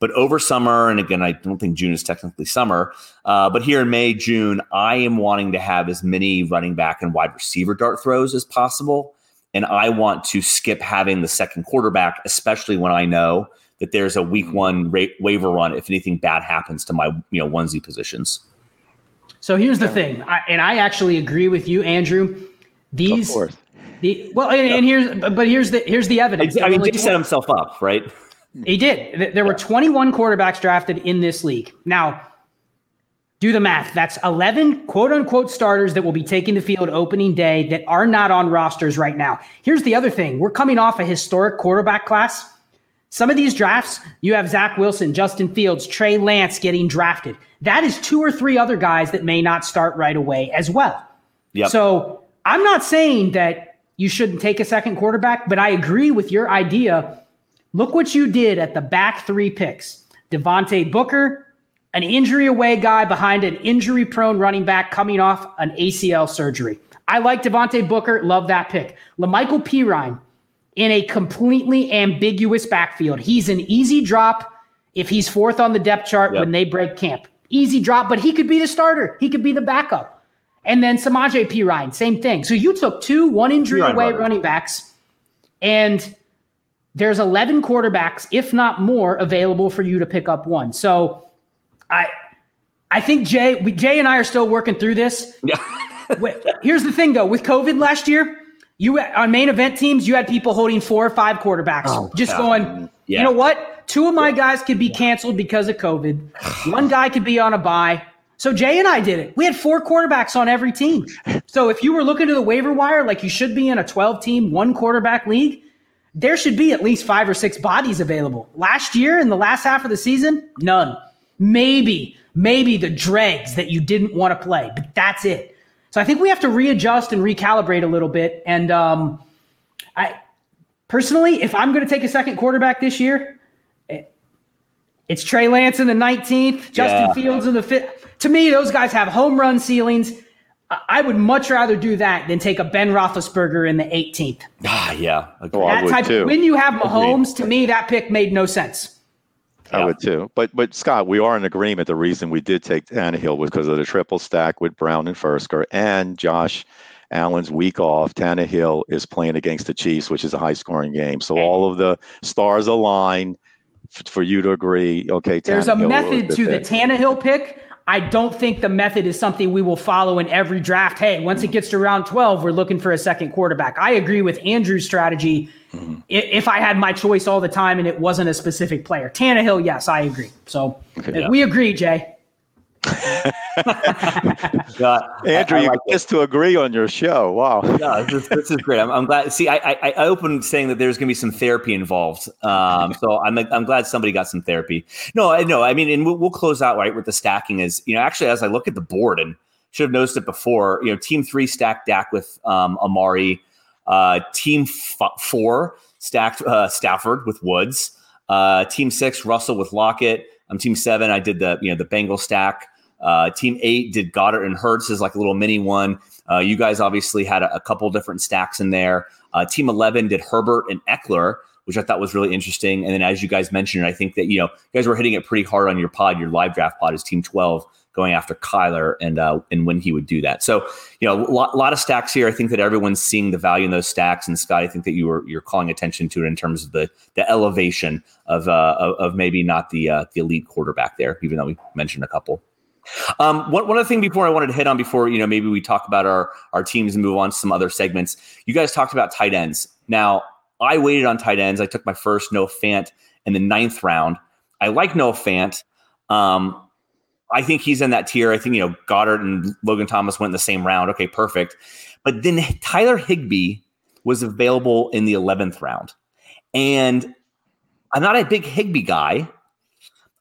But over summer, and again, I don't think June is technically summer, uh, but here in May, June, I am wanting to have as many running back and wide receiver dart throws as possible. And I want to skip having the second quarterback, especially when I know that there's a week one ra- waiver run if anything bad happens to my you know onesie positions. So here's the thing, I, and I actually agree with you, Andrew. These, the well, and, and, here's but here's the here's the evidence. I, I mean, he set himself up, right? He did. There were 21 quarterbacks drafted in this league. Now, do the math. That's 11 quote unquote starters that will be taking the field opening day that are not on rosters right now. Here's the other thing we're coming off a historic quarterback class. Some of these drafts, you have Zach Wilson, Justin Fields, Trey Lance getting drafted. That is two or three other guys that may not start right away as well. Yep. So I'm not saying that you shouldn't take a second quarterback, but I agree with your idea Look what you did at the back three picks. Devontae Booker, an injury away guy behind an injury prone running back coming off an ACL surgery. I like Devontae Booker, love that pick. La'Mical Perine in a completely ambiguous backfield. He's an easy drop if he's fourth on the depth chart yep. when they break camp. Easy drop, but he could be the starter. He could be the backup. And then Samaje Perine, same thing. So you took two one injury away running backs and there's 11 quarterbacks, if not more, available for you to pick up one. So I I think Jay we, Jay and I are still working through this. Yeah. <laughs> Here's the thing though, with COVID last year, you on main event teams, you had people holding four or five quarterbacks, oh, just God. going, yeah. you know what? Two of my guys could be canceled because of COVID. <sighs> One guy could be on a bye. So Jay and I did it. We had four quarterbacks on every team. <laughs> So if you were looking to the waiver wire like you should be in a 12 team, one quarterback league, there should be at least five or six bodies available. Last year, in the last half of the season, none. Maybe, maybe the dregs that you didn't want to play, but that's it. So I think we have to readjust and recalibrate a little bit. And um, I personally, if I'm going to take a second quarterback this year, it, it's Trey Lance in the 19th, Justin yeah. Fields in the fifth. To me, those guys have home run ceilings. I would much rather do that than take a Ben Roethlisberger in the 18th. Ah, yeah. Oh, that type, too. When you have Mahomes, to me, that pick made no sense. I yeah. would too. But but Scott, we are in agreement. The reason we did take Tannehill was because of the triple stack with Brown and Firkser and Josh Allen's week off. Tannehill is playing against the Chiefs, which is a high scoring game. So all of the stars align for you to agree. Okay, Tannehill there's a method to pick. the Tannehill pick. I don't think the method is something we will follow in every draft. Hey, once it gets to round 12, we're looking for a second quarterback. I agree with Andrew's strategy. Mm-hmm. If I had my choice all the time and it wasn't a specific player, Tannehill, yes, I agree. So okay, yeah. we agree, Jay. <laughs> Andrew, you like to agree on your show. Wow. Yeah, this is, this is great. I'm, I'm, glad. See, I, I, I opened saying that there's going to be some therapy involved. Um, so I'm, I'm glad somebody got some therapy. No, I know. I mean, and we'll, we'll close out right with the stacking is, you know, actually, as I look at the board and should have noticed it before, you know, team three stacked Dak with um, Amari, uh, team f- four stacked uh, Stafford with Woods, uh, team six, Russell with Lockett. I'm um, team seven. I did the, you know, the Bengal stack. Uh, team eight did Goedert and Hurts as like a little mini one. Uh, you guys obviously had a, a, couple different stacks in there. Uh, team 11 did Herbert and Ekeler, which I thought was really interesting. And then, as you guys mentioned, I think that you know you guys were hitting it pretty hard on your pod. Your live draft pod is Team 12 going after Kyler and uh, and when he would do that. So you know, a lot, lot, of stacks here. I think that everyone's seeing the value in those stacks. And Scott, I think that you were you're calling attention to it in terms of the the elevation of uh, of, maybe not the uh, the elite quarterback there, even though we mentioned a couple. Um, one, one other thing before I wanted to hit on before you know maybe we talk about our our teams and move on to some other segments. You guys talked about tight ends. Now I waited on tight ends. I took my first Noah Fant in the ninth round. I like Noah Fant. Um, I think he's in that tier. I think you know Goedert and Logan Thomas went in the same round. Okay, perfect. But then Tyler Higbee was available in the eleventh round, and I'm not a big Higby guy.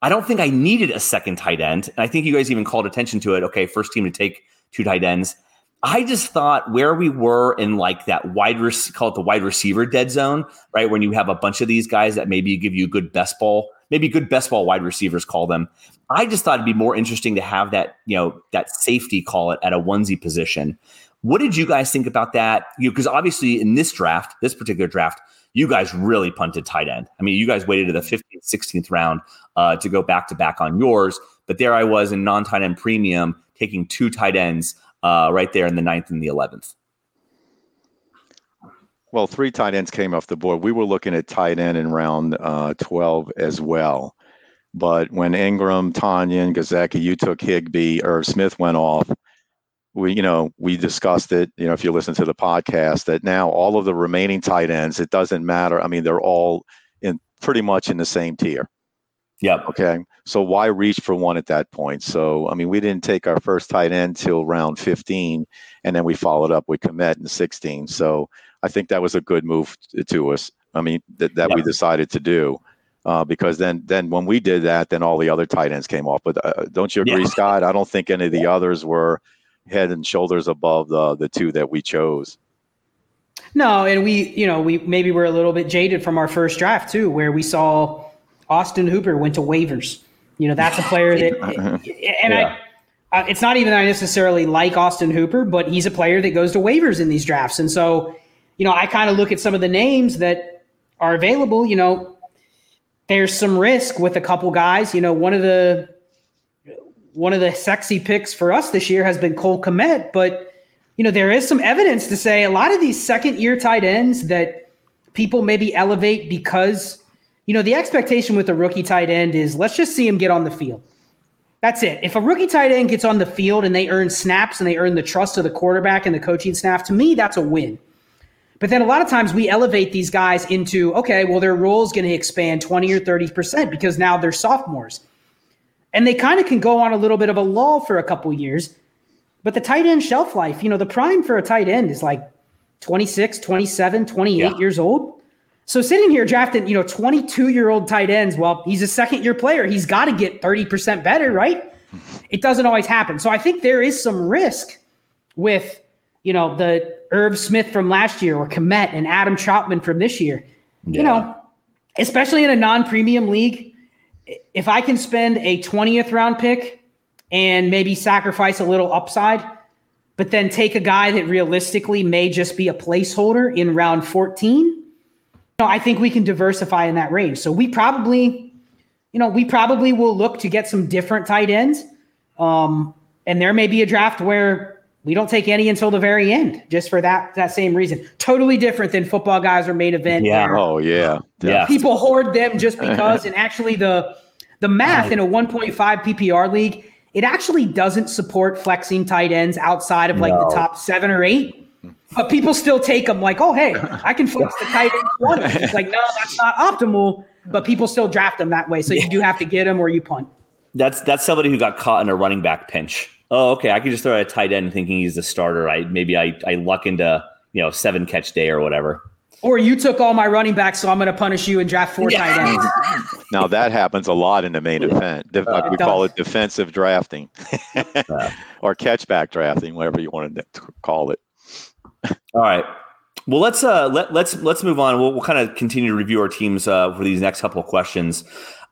I don't think I needed a second tight end. And I think you guys even called attention to it. Okay, first team to take two tight ends. I just thought where we were in like that wide rec- call it the wide receiver dead zone, right? When you have a bunch of these guys that maybe give you good best ball, maybe good best ball wide receivers call them. I just thought it'd be more interesting to have that, you know, that safety call it at a onesie position. What did you guys think about that? You because obviously in this draft, this particular draft, you guys really punted tight end. I mean, you guys waited to the 15th, 16th round uh, to go back to back on yours. But there I was in non tight end premium taking two tight ends uh, right there in the ninth and the 11th. Well, three tight ends came off the board. We were looking at tight end in round uh, 12 as well. But when Ingram, Tonyan, Gesicki, you took Higbee, or Smith went off, we you know we discussed it you know if you listen to the podcast that now all of the remaining tight ends it doesn't matter. I mean they're all in pretty much in the same tier. Yep. okay? So why reach for one at that point? So i mean we didn't take our first tight end till round 15 and then we followed up with Kmet in 16 so i think that was a good move to us. I mean that, that we decided to do uh, because then then when we did that then all the other tight ends came off but uh, don't you agree yeah. scott i don't think any of the others were head and shoulders above the the two that we chose. No, and we, you know, we maybe we're a little bit jaded from our first draft too, where we saw Austin Hooper went to waivers. You know, that's a player that, <laughs> and yeah. I, uh, it's not even that I necessarily like Austin Hooper, but he's a player that goes to waivers in these drafts, and so, you know, I kind of look at some of the names that are available. You know, there's some risk with a couple guys. You know, one of the one of the sexy picks for us this year has been Cole Kmet, but you know there is some evidence to say a lot of these second year tight ends that people maybe elevate because you know the expectation with a rookie tight end is let's just see him get on the field. That's it. If a rookie tight end gets on the field and they earn snaps and they earn the trust of the quarterback and the coaching staff, to me that's a win. But then a lot of times we elevate these guys into okay, well their role is going to expand 20 or 30% because now they're sophomores and they kind of can go on a little bit of a lull for a couple years. But the tight end shelf life, you know, the prime for a tight end is like 26, 27, 28 yeah. years old. So sitting here drafting, you know, 22 year old tight ends, well, he's a second year player. He's got to get 30% better, right? It doesn't always happen. So I think there is some risk with, you know, the Irv Smith from last year or Kmet and Adam Trautman from this year. Yeah. You know, especially in a non premium league, if I can spend a 20th round pick and maybe sacrifice a little upside, but then take a guy that realistically may just be a placeholder in round 14, you know, I think we can diversify in that range. So we probably, you know, we probably will look to get some different tight ends. Um, and there may be a draft where we don't take any until the very end, just for that that same reason. Totally different than football guys or main event. Yeah. Oh yeah. Yeah. People hoard them just <laughs> because, and actually the the math in a 1.5 PPR league, it actually doesn't support flexing tight ends outside of like no. the top seven or eight. But people still take them like, oh hey, I can flex the tight end one. It's like no, that's not optimal. But people still draft them that way, so you do have to get them or you punt. That's that's somebody who got caught in a running back pinch oh, okay, I could just throw a tight end thinking he's the starter. I maybe I I luck into you know seven catch day or whatever. Or you took all my running backs, so I'm going to punish you and draft four yeah. tight ends. <laughs> now that happens a lot in the main event. De- uh, we call it defensive drafting, <laughs> or catchback drafting, whatever you want to call it. all right. Well, let's uh let let's let's move on. We'll, we'll kind of continue to review our teams uh, for these next couple of questions.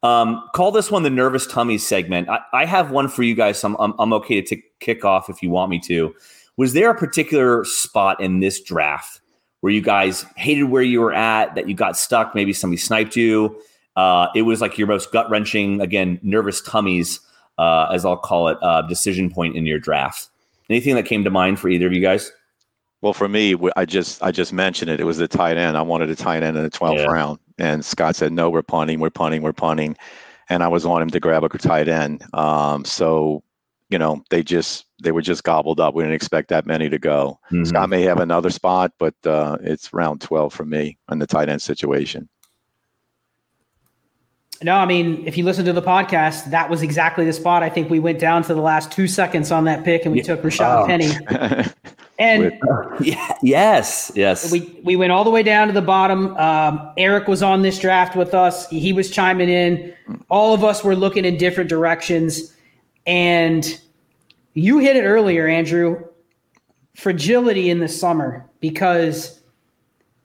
Um, call this one the nervous tummy segment. I, I have one for you guys. So I'm, I'm, I'm okay to t- kick off if you want me to. Was there a particular spot in this draft where you guys hated where you were at, that you got stuck? Maybe somebody sniped you. Uh, it was like your most gut wrenching, again, nervous tummies, uh, as I'll call it, uh, decision point in your draft. Anything that came to mind for either of you guys? Well, for me, I just I just mentioned it. It was the tight end. I wanted a tight end in the 12th yeah. round. And Scott said, no, we're punting, we're punting, we're punting. And I was on him to grab a tight end. Um, so you know, they just they were just gobbled up. We didn't expect that many to go. Mhm. Scott may have another spot, but uh, it's round 12 for me on the tight end situation. No, I mean, if you listen to the podcast, that was exactly the spot. I think we went down to the last two seconds on that pick, and we Yeah. took Rashaad Oh. Penny. <laughs> And yes, yes. we we went all the way down to the bottom. Um, Eric was on this draft with us. He was chiming in. All of us were looking in different directions, and you hit it earlier, Andrew. Fragility in the summer because,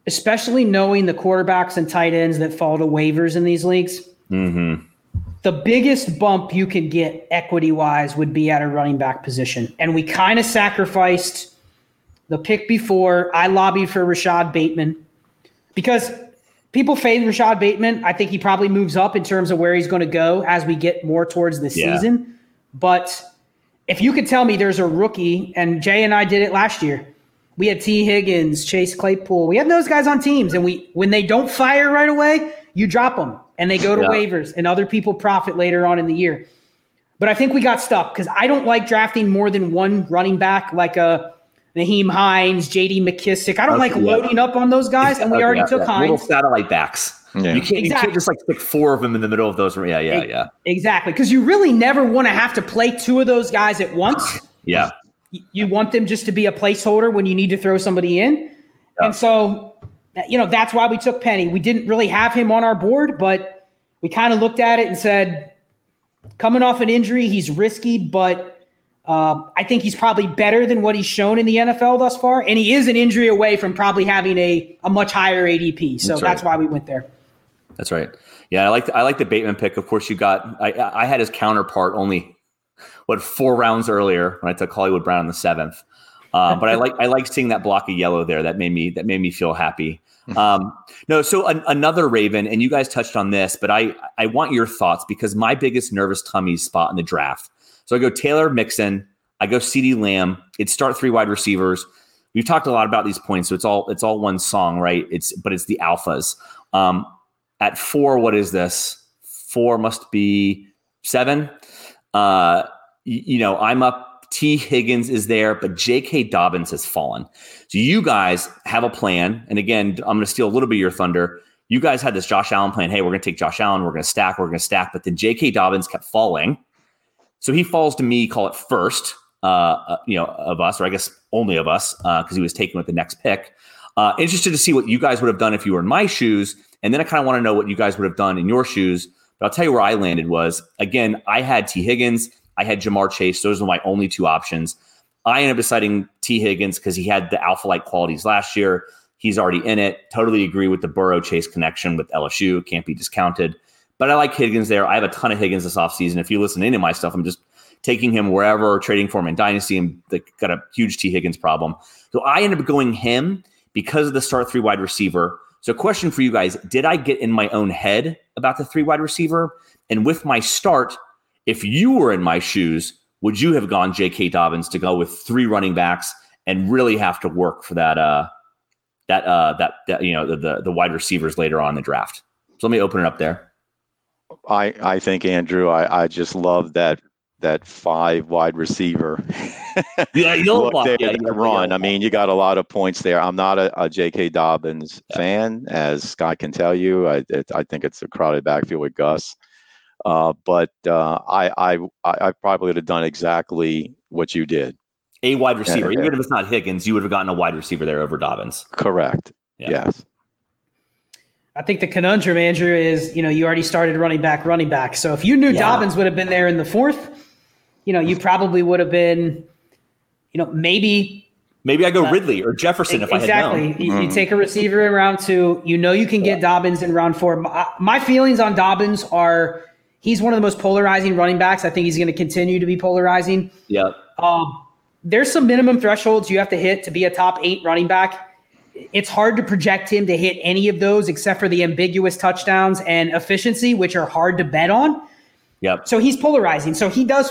especially knowing the quarterbacks and tight ends that fall to waivers in these leagues, hmm the biggest bump you can get equity wise would be at a running back position. And we kind of sacrificed the pick before. I lobbied for Rashad Bateman because people fade Rashad Bateman. I think he probably moves up in terms of where he's going to go as we get more towards the Yeah. season. But if you could tell me there's a rookie, and Jay and I did it last year. We had T. Higgins, Chase Claypool. We had those guys on teams, and we when they don't fire right away, you drop them, and they go to Yeah. waivers, and other people profit later on in the year. But I think we got stuck because I don't like drafting more than one running back, like a Nyheim Hines, J.D. McKissic. I don't Okay, like yeah. loading up on those guys, and we Okay, already yeah, took yeah. Hines. Little satellite backs. Yeah. You can't. You can't just like stick four of them in the middle of those. Yeah, yeah, yeah, Exactly, because you really never want to have to play two of those guys at once. yeah. You want them just to be a placeholder when you need to throw somebody in. And so, you know, that's why we took Penny. We didn't really have him on our board, but we kind of looked at it and said, coming off an injury, he's risky, but uh, I think he's probably better than what he's shown in the NFL thus far. And he is an injury away from probably having a, a much higher ADP. So That's that's, right. why we went there. That's right. Yeah, I like I like the Bateman pick. Of course, you got I I had his counterpart only what four rounds earlier when I took Hollywood Brown in the seventh. Uh, but I <laughs> like I like seeing that block of yellow there. That made me that made me feel happy. Um, no, so an, another Raven, and you guys touched on this, but I I want your thoughts because my biggest nervous tummy spot in the draft. So I go Taylor Mixon, I go CeeDee Lamb. It's start three wide receivers. We've talked a lot about these points, so it's all it's all one song, right? It's but it's the alphas. Um, at four, what is this? Four must be seven. Uh, you know, I'm up. T. Higgins is there, but J.K. Dobbins has fallen. So you guys have a plan. And again, I'm going to steal a little bit of your thunder. You guys had this Josh Allen plan. Hey, we're going to take Josh Allen. We're going to stack. We're going to stack. But then J.K. Dobbins kept falling. So he falls to me, call it first, uh, uh, you know, of us, or I guess only of us, because he was taken with the next pick. Uh, interested to see what you guys would have done if you were in my shoes, and then I kind of want to know what you guys would have done in your shoes. But I'll tell you where I landed was again, I had T Higgins, I had Ja'Marr Chase. Those were my only two options. I ended up deciding T Higgins because he had the alpha like qualities last year. He's already in it. Totally agree with the Burrow Chase connection with LSU. Can't be discounted. But I like Higgins there. I have a ton of Higgins this offseason. If you listen to any of my stuff, I'm just taking him wherever, trading for him in Dynasty, and they got a huge T. Higgins problem. So I ended up going him because of the start three wide receiver. So, question for you guys Did I get in my own head about the three wide receiver? And with my start, if you were in my shoes, would you have gone J.K. Dobbins to go with three running backs and really have to work for that, uh, that, uh, that, that, you know, the, the, the wide receivers later on in the draft? So, let me open it up there. I, I think Andrew, I, I just love that that five wide receiver. Yeah, you know, <laughs> Look there, yeah, you know, run. I mean, you got a lot of points there. I'm not a, a J.K. Dobbins fan, as Scott can tell you. I it, I think it's a crowded backfield with Gus. Uh, but uh, I, I I I probably would have done exactly what you did. a wide receiver. yeah. Even if it's not Higgins, you would have gotten a wide receiver there over Dobbins. Correct. Yeah. Yes. I think the conundrum, Andrew, is you know you already started running back, running back. So if you knew Yeah. Dobbins would have been there in the fourth, you know you probably would have been, you know, maybe Maybe I go Ridley or Jefferson if I had exactly. known. You, you Mhm. take a receiver in round two. You know you can get Dobbins in round four. My, my feelings on Dobbins are he's one of the most polarizing running backs. I think he's going to continue to be polarizing. Yeah. Um, there's some minimum thresholds you have to hit to be a top eight running back. It's hard to project him to hit any of those except for the ambiguous touchdowns and efficiency, which are hard to bet on. Yep. So he's polarizing. So he does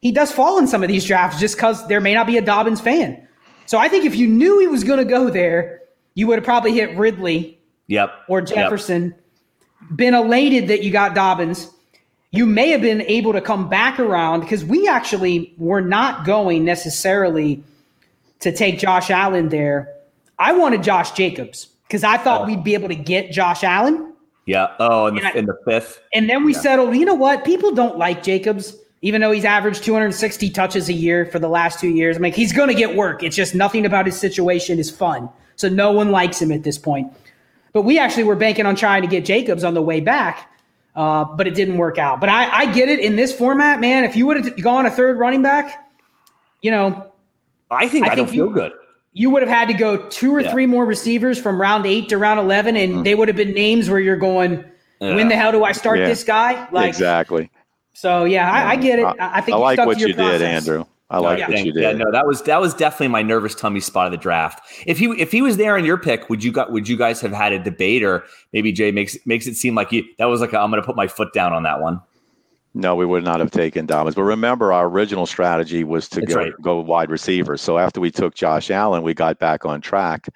he does fall in some of these drafts just because there may not be a Dobbins fan. So I think if you knew he was going to go there, you would have probably hit Ridley Yep. or Yep. Jefferson, been elated that you got Dobbins. You may have been able to come back around because we actually were not going necessarily to take Josh Allen there. I wanted Josh Jacobs because I thought Oh. we'd be able to get Josh Allen. Yeah. Oh, in the, in the fifth. And then we Yeah. settled, you know what? People don't like Jacobs, even though he's averaged 260 touches a year for the last two years. I'm like, he's going to get work. It's just nothing about his situation is fun. So no one likes him at this point. But we actually were banking on trying to get Jacobs on the way back, uh, but it didn't work out. But I, I get it in this format, man. If you would have gone a third running back, you know, I think I, I don't you- feel good. you would have had to go two or Yeah. three more receivers from round eight to round 11, and they would have been names where you're going, when the hell do I start Yeah. this guy? Like, exactly. so yeah, I, I get it. I, I think I you like stuck what to your you did. Andrew. I like Yeah. what Thank- you Yeah, no, that was that was definitely my nervous tummy spot of the draft. If he if he was there in your pick, would you got would you guys have had a debate or maybe Jay makes makes it seem like you that was like i am going to put my foot down on that one. No, we would not have taken Dobbins. But remember, our original strategy was to That's go, right. go wide receiver. So after we took Josh Allen, we got back on track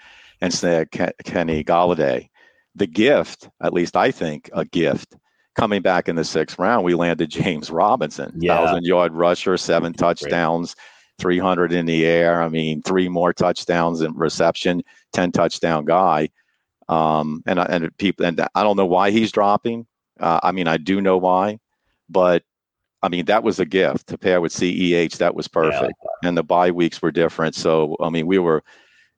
and said Kenny Golladay. The gift, at least I think, a gift. Coming back in the sixth round, we landed James Robinson, Yeah. thousand yard rusher, seven touchdowns, 300 in the air. I mean, three more touchdowns in reception, 10 touchdown guy. Um, and I- and people, and I don't know why he's dropping. Uh, I mean, I do know why, but I mean, that was a gift to pair with CEH. That was perfect. And the bye weeks were different. So, I mean, we were,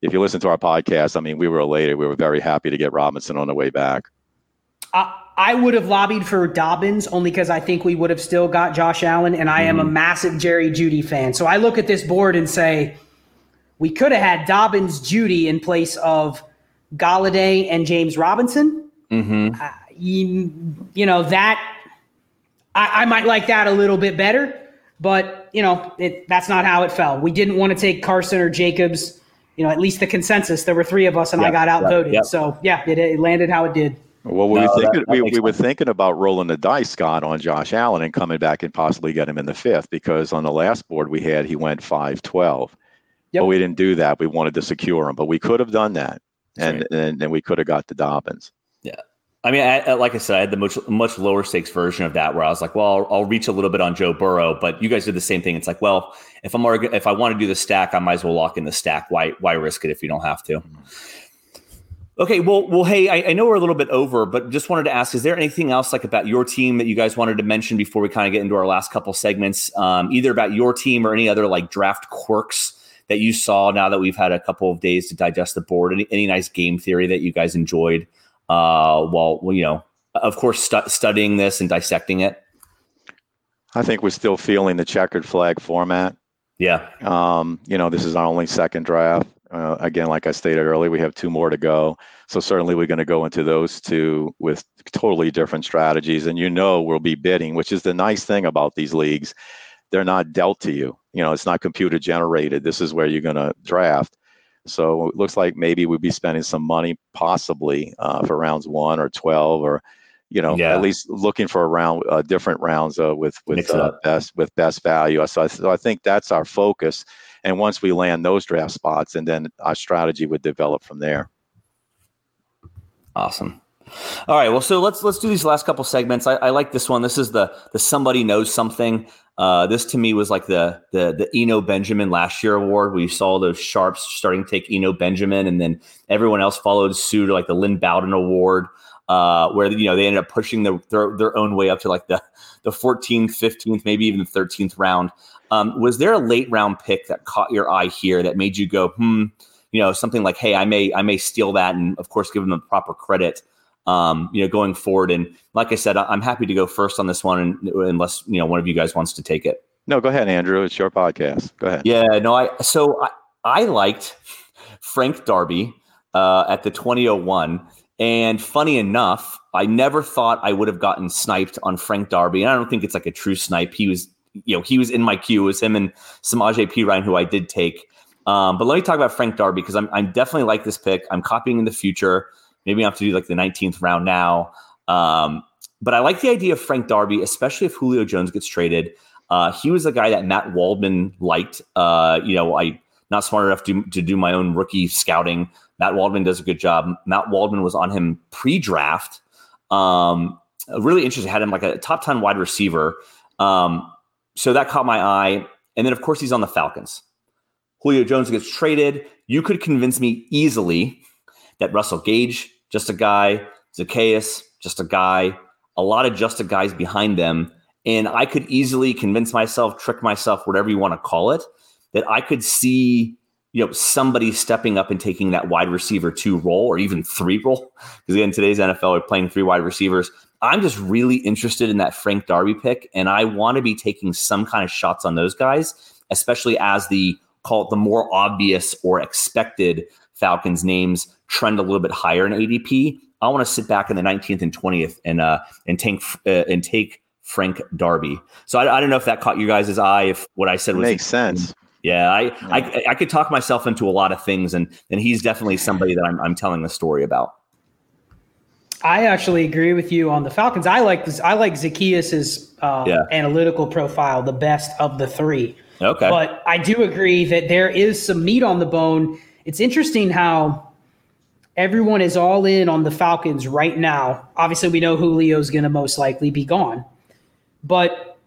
if you listen to our podcast, I mean, we were elated. We were very happy to get Robinson on the way back. I, I would have lobbied for Dobbins only because I think we would have still got Josh Allen, and I am a massive Jerry Jeudy fan. So I look at this board and say we could have had Dobbins, Judy in place of Golladay and James Robinson. Mm-hmm. you, you know that I, I might like that a little bit better, but you know it, that's not how it fell. We didn't want to take Carson or Jacobs. You know, at least the consensus. There were three of us, and I Yep, got yep, outvoted. yep. So yeah, it, it landed how it did. Well, we, No, were thinking, that we, we were thinking about rolling the dice, Scott, on Josh Allen and coming back and possibly get him in the fifth because on the last board we had, he went 5 12. Yep. But we didn't do that. We wanted to secure him, but we could have done that. And, and, and we could have got the Dobbins. Yeah. I mean, I, I- like I said, I had the much much lower stakes version of that, where I was like, well, I'll, I'll reach a little bit on Joe Burrow, but you guys did the same thing. It's like, well, if I'm already, if I want to do the stack, I might as well lock in the stack. Why why risk it if you don't have to? Mm-hmm. Okay, well, well, hey, I, I know we're a little bit over, but just wanted to ask: Is there anything else like about your team that you guys wanted to mention before we kind of get into our last couple segments? Um, either about your team or any other like draft quirks that you saw now that we've had a couple of days to digest the board. Any, any nice game theory that you guys enjoyed uh, while well, you know, of course, stu- studying this and dissecting it? I think we're still feeling the checkered flag format. Yeah, Um, you know, this is our only second draft. Uh, again, like I stated earlier, we have two more to go. So certainly we're going to go into those two with totally different strategies. And you know, we'll be bidding, which is the nice thing about these leagues. They're not dealt to you. You know, it's not computer generated. This is where you're going to draft. So it looks like maybe we'd be spending some money possibly uh, for rounds one or 12 or, you know, Yeah. at least looking for a round, uh, different rounds uh, with, with uh, best, with best value. So I, so I think that's our focus. And once we land those draft spots, and then our strategy would develop from there. Awesome. All right. Well, so let's let's do these last couple segments. I, I like this one. This is the the somebody knows something. Uh, this to me was like the the the Eno Benjamin last year award. We saw those sharps starting to take Eno Benjamin, and then everyone else followed suit, like the Lynn Bowden Award, uh, where you know they ended up pushing the, their their own way up to like the the 14th, 15th, maybe even the 13th round. Um, was there a late round pick that caught your eye here that made you go, hmm, you know, something like, hey, I may I may steal that, and of course give them the proper credit. Um, you know, going forward, and like I said, I'm happy to go first on this one, and, unless you know one of you guys wants to take it. No, go ahead, Andrew. It's your podcast. Go ahead. Yeah, no, I so I, I liked Frank Darby uh, at the 2001. And funny enough, I never thought I would have gotten sniped on Frank Darby. And I don't think it's like a true snipe. He was, you know, he was in my queue. It was him and Samaje P. Ryan, who I did take. Um, but let me talk about Frank Darby because I'm, I'm definitely like this pick. I'm copying in the future. Maybe I have to do like the 19th round now. Um, but I like the idea of Frank Darby, especially if Julio Jones gets traded. Uh, he was a guy that Matt Waldman liked. Uh, you know, I not smart enough to, to do my own rookie scouting. Matt Waldman does a good job. Matt Waldman was on him pre-draft. Um, really interesting. Had him like a top 10 wide receiver. Um, so that caught my eye. And then, of course, he's on the Falcons. Julio Jones gets traded. You could convince me easily that Russell Gage, just a guy, Zaccheaus, just a guy, a lot of just a guys behind them. And I could easily convince myself, trick myself, whatever you want to call it, that I could see you know somebody stepping up and taking that wide receiver two role or even three role <laughs> because again today's NFL we're playing three wide receivers. I'm just really interested in that Frank Darby pick, and I want to be taking some kind of shots on those guys, especially as the call it the more obvious or expected Falcons names trend a little bit higher in ADP. I want to sit back in the 19th and 20th and uh and take uh, and take Frank Darby. So I, I, don't know if that caught you guys' eye. If what I said was makes sense. Yeah, I, yeah. I I could talk myself into a lot of things, and and he's definitely somebody that I'm I'm telling a story about. I actually agree with you on the Falcons. I like this. I like Zaccheaus's uh, yeah. analytical profile the best of the three. Okay, but I do agree that there is some meat on the bone. It's interesting how everyone is all in on the Falcons right now. Obviously, we know Julio's going to most likely be gone, but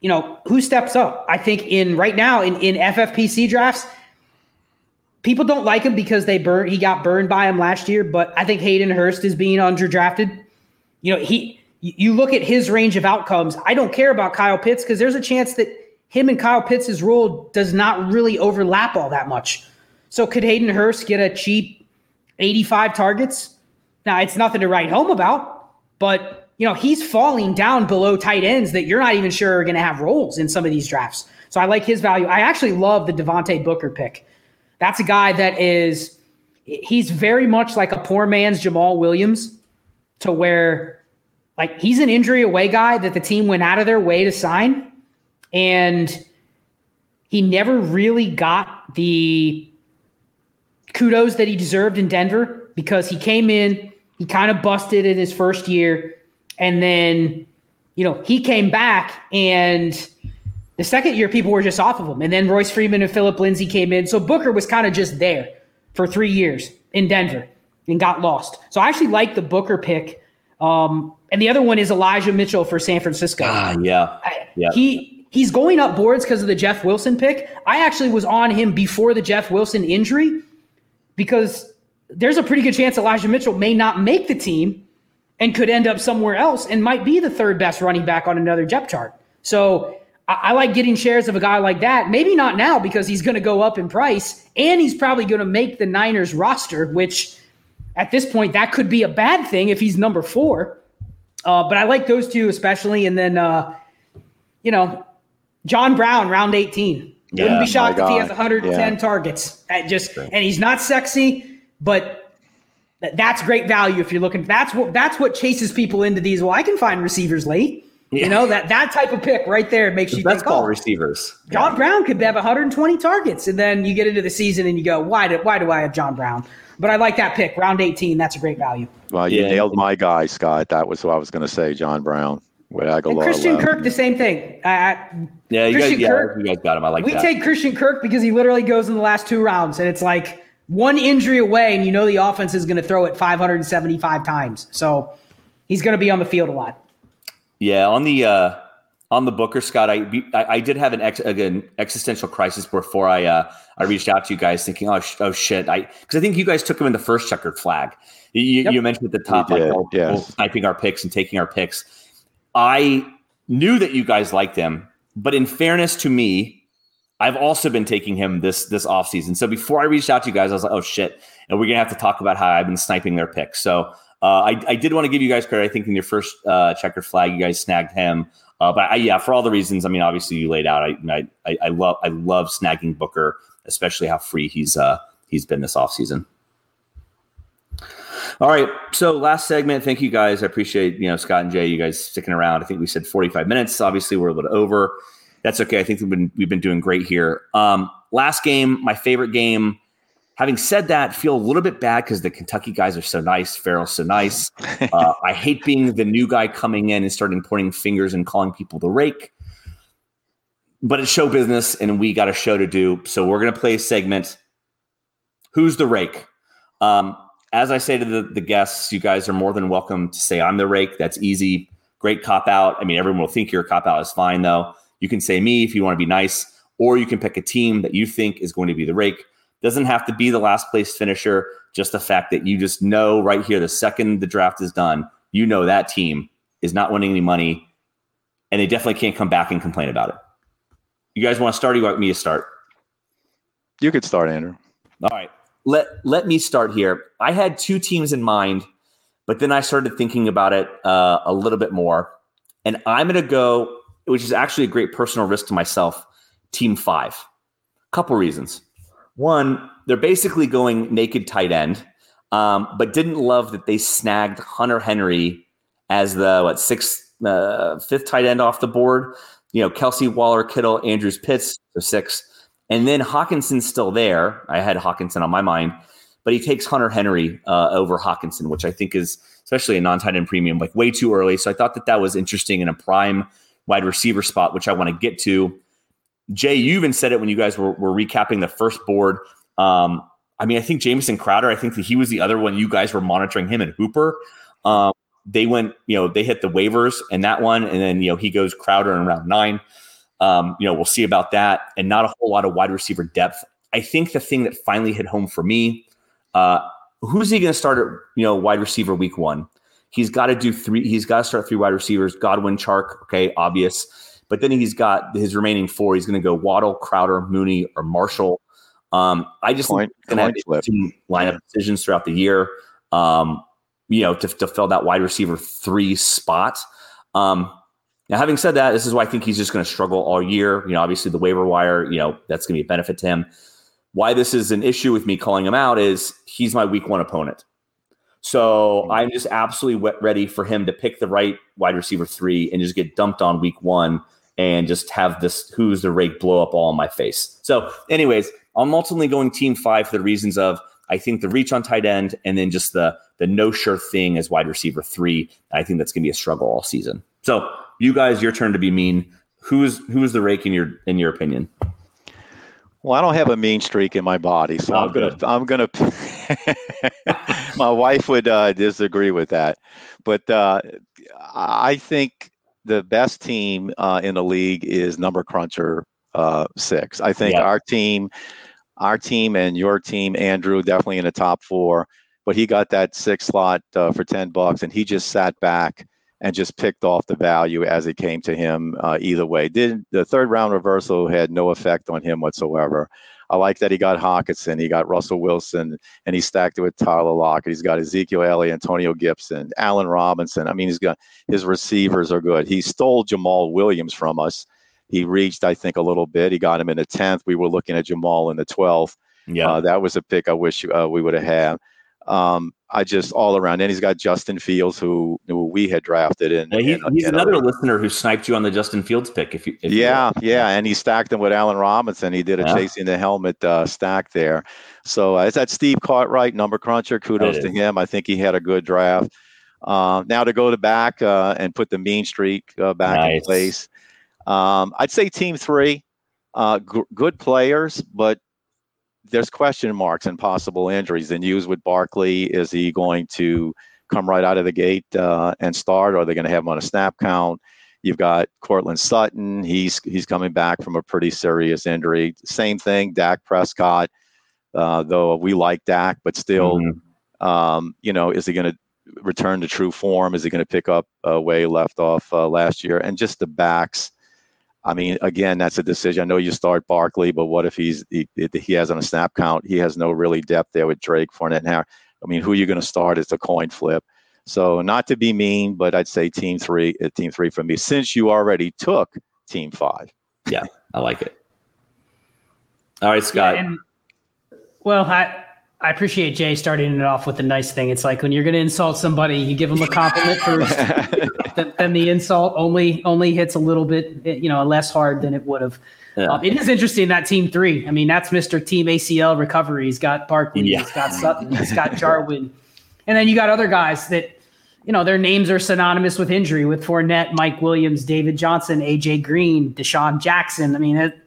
you know, who steps up? I think in right now in, in FFPC drafts, people don't like him because they burn he got burned by him last year, but I think Hayden Hurst is being underdrafted. You know, he you look at his range of outcomes. I don't care about Kyle Pitts because there's a chance that him and Kyle Pitts' role does not really overlap all that much. So could Hayden Hurst get a cheap 85 targets? Now it's nothing to write home about, but you know, he's falling down below tight ends that you're not even sure are going to have roles in some of these drafts. So I like his value. I actually love the Devontae Booker pick. That's a guy that is, he's very much like a poor man's Jamaal Williams to where, like, he's an injury away guy that the team went out of their way to sign. And he never really got the kudos that he deserved in Denver because he came in, he kind of busted in his first year and then, you know, he came back and the second year people were just off of him. And then Royce Freeman and Phillip Lindsay came in. So Booker was kind of just there for three years in Denver and got lost. So I actually like the Booker pick. Um, and the other one is Elijah Mitchell for San Francisco. Ah, yeah. yeah. He he's going up boards because of the Jeff Wilson pick. I actually was on him before the Jeff Wilson injury because there's a pretty good chance Elijah Mitchell may not make the team and could end up somewhere else and might be the third best running back on another depth chart. So I, I like getting shares of a guy like that. Maybe not now because he's going to go up in price and he's probably going to make the Niners roster, which at this point, that could be a bad thing if he's number four. Uh, but I like those two especially. And then, uh, you know, John Brown, round 18. Yeah, Wouldn't be shocked if he has 110 yeah. targets. Just and he's not sexy, but that's great value if you're looking. That's what that's what chases people into these. Well, I can find receivers late. Yeah. You know that that type of pick right there makes the you best think, ball oh, receivers. John yeah. Brown could have 120 targets, and then you get into the season and you go, why do why do I have John Brown? But I like that pick, round 18. That's a great value. Well, you yeah. nailed my guy, Scott. That was what I was going to say, John Brown. And Christian Kirk, the same thing. yeah, you guys, yeah, Kirk, you guys got him. I like we that. take Christian Kirk because he literally goes in the last two rounds, and it's like one injury away, and you know the offense is going to throw it 575 times. So he's going to be on the field a lot. Yeah, on the uh, on the Booker Scott, I I, I did have an ex, again existential crisis before I uh, I reached out to you guys, thinking, oh, sh- oh shit, I because I think you guys took him in the first checkered flag. You, yep. you mentioned at the top, like oh, yes. sniping our picks and taking our picks. I knew that you guys liked him, but in fairness to me, I've also been taking him this this offseason. So before I reached out to you guys, I was like, oh shit. And we're gonna have to talk about how I've been sniping their picks. So uh, I, I did want to give you guys credit. I think in your first uh, checkered flag, you guys snagged him. Uh, but I, yeah, for all the reasons, I mean, obviously you laid out. I, I I love I love snagging Booker, especially how free he's uh he's been this offseason. All right. So last segment. Thank you guys. I appreciate you know Scott and Jay, you guys sticking around. I think we said 45 minutes. Obviously, we're a little over that's okay. I think we've been we've been doing great here. Um, last game, my favorite game. Having said that, feel a little bit bad because the Kentucky guys are so nice. Farrell's so nice. <laughs> Uh, I hate being the new guy coming in and starting pointing fingers and calling people the rake. But it's show business, and we got a show to do. So we're gonna play a segment. Who's the rake? Um, as I say to the, the guests, you guys are more than welcome to say I'm the rake. That's easy. Great cop out. I mean, everyone will think you're a cop out is fine though. You can say me if you want to be nice, or you can pick a team that you think is going to be the rake. Doesn't have to be the last place finisher. Just the fact that you just know right here, the second the draft is done, you know that team is not winning any money, and they definitely can't come back and complain about it. You guys want to start? Or you want me to start? You could start, Andrew. All right. Let let me start here. I had two teams in mind, but then I started thinking about it uh, a little bit more, and I'm going to go, which is actually a great personal risk to myself. Team five. Couple reasons. One, they're basically going naked tight end, um, but didn't love that they snagged Hunter Henry as the what sixth, uh, fifth tight end off the board. You know, Kelce Waller, Kittle, Andrews, Pitts, so six. And then Hockenson's still there. I had Hockenson on my mind, but he takes Hunter Henry uh, over Hockenson, which I think is especially a non-tight end premium, like way too early. So I thought that that was interesting in a prime wide receiver spot, which I want to get to. Jay, you even said it when you guys were, were recapping the first board. Um, I mean, I think Jamison Crowder, I think that he was the other one you guys were monitoring him and Hooper. Um, they went, you know, they hit the waivers in that one, and then you know he goes Crowder in round nine. Um, you know, we'll see about that, and not a whole lot of wide receiver depth. I think the thing that finally hit home for me, uh, who's he going to start at, you know, wide receiver week one? He's got to do three. He's got to start three wide receivers. Godwin, Chark, okay, obvious. But then he's got his remaining four. He's going to go Waddle, Crowder, Mooney, or Marshall. Um, I just Point- think going to have lineup decisions throughout the year. Um, you know, to, to fill that wide receiver three spot. Um, now, having said that, this is why I think he's just going to struggle all year. You know, obviously the waiver wire, you know, that's going to be a benefit to him. Why this is an issue with me calling him out is he's my week one opponent. So I'm just absolutely ready for him to pick the right wide receiver three and just get dumped on week one and just have this who's the rake blow up all in my face. So, anyways, I'm ultimately going team five for the reasons of I think the reach on tight end and then just the the no sure thing as wide receiver three. I think that's gonna be a struggle all season. So you guys, your turn to be mean. Who's who's the rake in your in your opinion? Well, I don't have a mean streak in my body, so Oh, I'm good. gonna. I'm gonna <laughs> my wife would uh, disagree with that, but uh, I think the best team uh, in the league is number cruncher uh, six. I think Yeah. our team, our team, and your team, Andrew, definitely in the top four. But he got that six slot uh, for ten bucks, and he just sat back and just picked off the value as it came to him uh, either way. Did the third round reversal had no effect on him whatsoever. I like that he got Hockenson, he got Russell Wilson, and he stacked it with Tyler Lockett. He's got Ezekiel Elliott, Antonio Gibson, Allen Robinson. I mean, he's got his receivers are good. He stole Jamaal Williams from us. He reached, I think, a little bit. He got him in the tenth. We were looking at Jamaal in the twelfth. Yeah. Uh, that was a pick I wish uh, we would have had. Um, I just all around. And he's got Justin Fields, who, who we had drafted in. Yeah, he- in- he's another listener who sniped you on the Justin Fields pick. If you, if you- yeah, yeah, and he stacked them with Allen Robinson. He did a Yeah. chasing the helmet uh, stack there. So uh, is that Steve Cartwright, number cruncher? Kudos to him. I think he had a good draft. Uh, now to go to back uh, and put the mean streak uh, back in place. Um, I'd say team three, uh, g- good players, but there's question marks and possible injuries. The news with Barkley is he going to come right out of the gate uh, and start, or are they going to have him on a snap count? You've got Courtland Sutton. He's he's coming back from a pretty serious injury. Same thing, Dak Prescott. Uh, though we like Dak, but still, Mhm. um, you know, is he going to return to true form? Is he going to pick up uh, where he left off uh, last year? And just the backs. I mean, again, that's a decision. I know you start Barkley, but what if he's he, he has on a snap count? He has no really depth there with Drake, Fournette, and Harris. I mean, who are you going to start? It's a coin flip. So not to be mean, but I'd say team three, uh, team three for me. Since you already took team five, Yeah, I like it. All right, Scott. And well, I I appreciate Jay starting it off with a nice thing. It's like when you're going to insult somebody, you give them a compliment first. <laughs> then, then the insult only only hits a little bit, you know, less hard than it would have. Yeah. Um, it is interesting that team three. I mean, that's Mr. Team ACL recovery. He's got Barkley, Yeah. he's got Sutton, he's got <laughs> Jarwin, and then you got other guys that, you know, their names are synonymous with injury, with Fournette, Mike Williams, David Johnson, AJ Green, DeSean Jackson. I mean, it,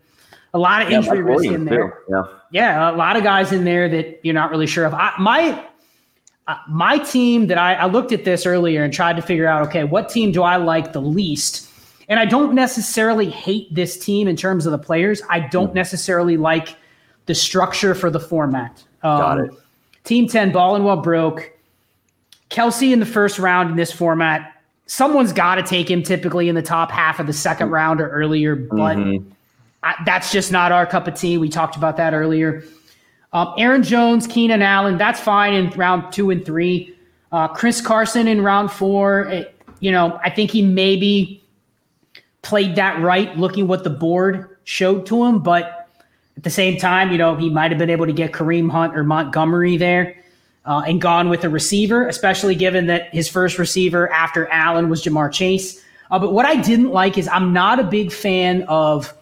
a lot of injury Mike risk in there too. Yeah. yeah, a lot of guys in there that you're not really sure of. I, my, uh, my team that I, I looked at this earlier and tried to figure out, okay, what team do I like the least? And I don't necessarily hate this team in terms of the players. I don't necessarily like the structure for the format. Um, Got it. Team 10, Ballin Well broke. Kelce in the first round in this format. Someone's got to take him typically in the top half of the second round or earlier, but mm-hmm. I, that's just not our cup of tea. We talked about that earlier. Um, Aaron Jones, Keenan Allen, that's fine in round two and three. Uh, Chris Carson in round four, it, you know, I think he maybe played that right, looking what the board showed to him. But at the same time, you know, he might have been able to get Kareem Hunt or Montgomery there uh, and gone with a receiver, especially given that his first receiver after Allen was Ja'Marr Chase. Uh, but what I didn't like is I'm not a big fan of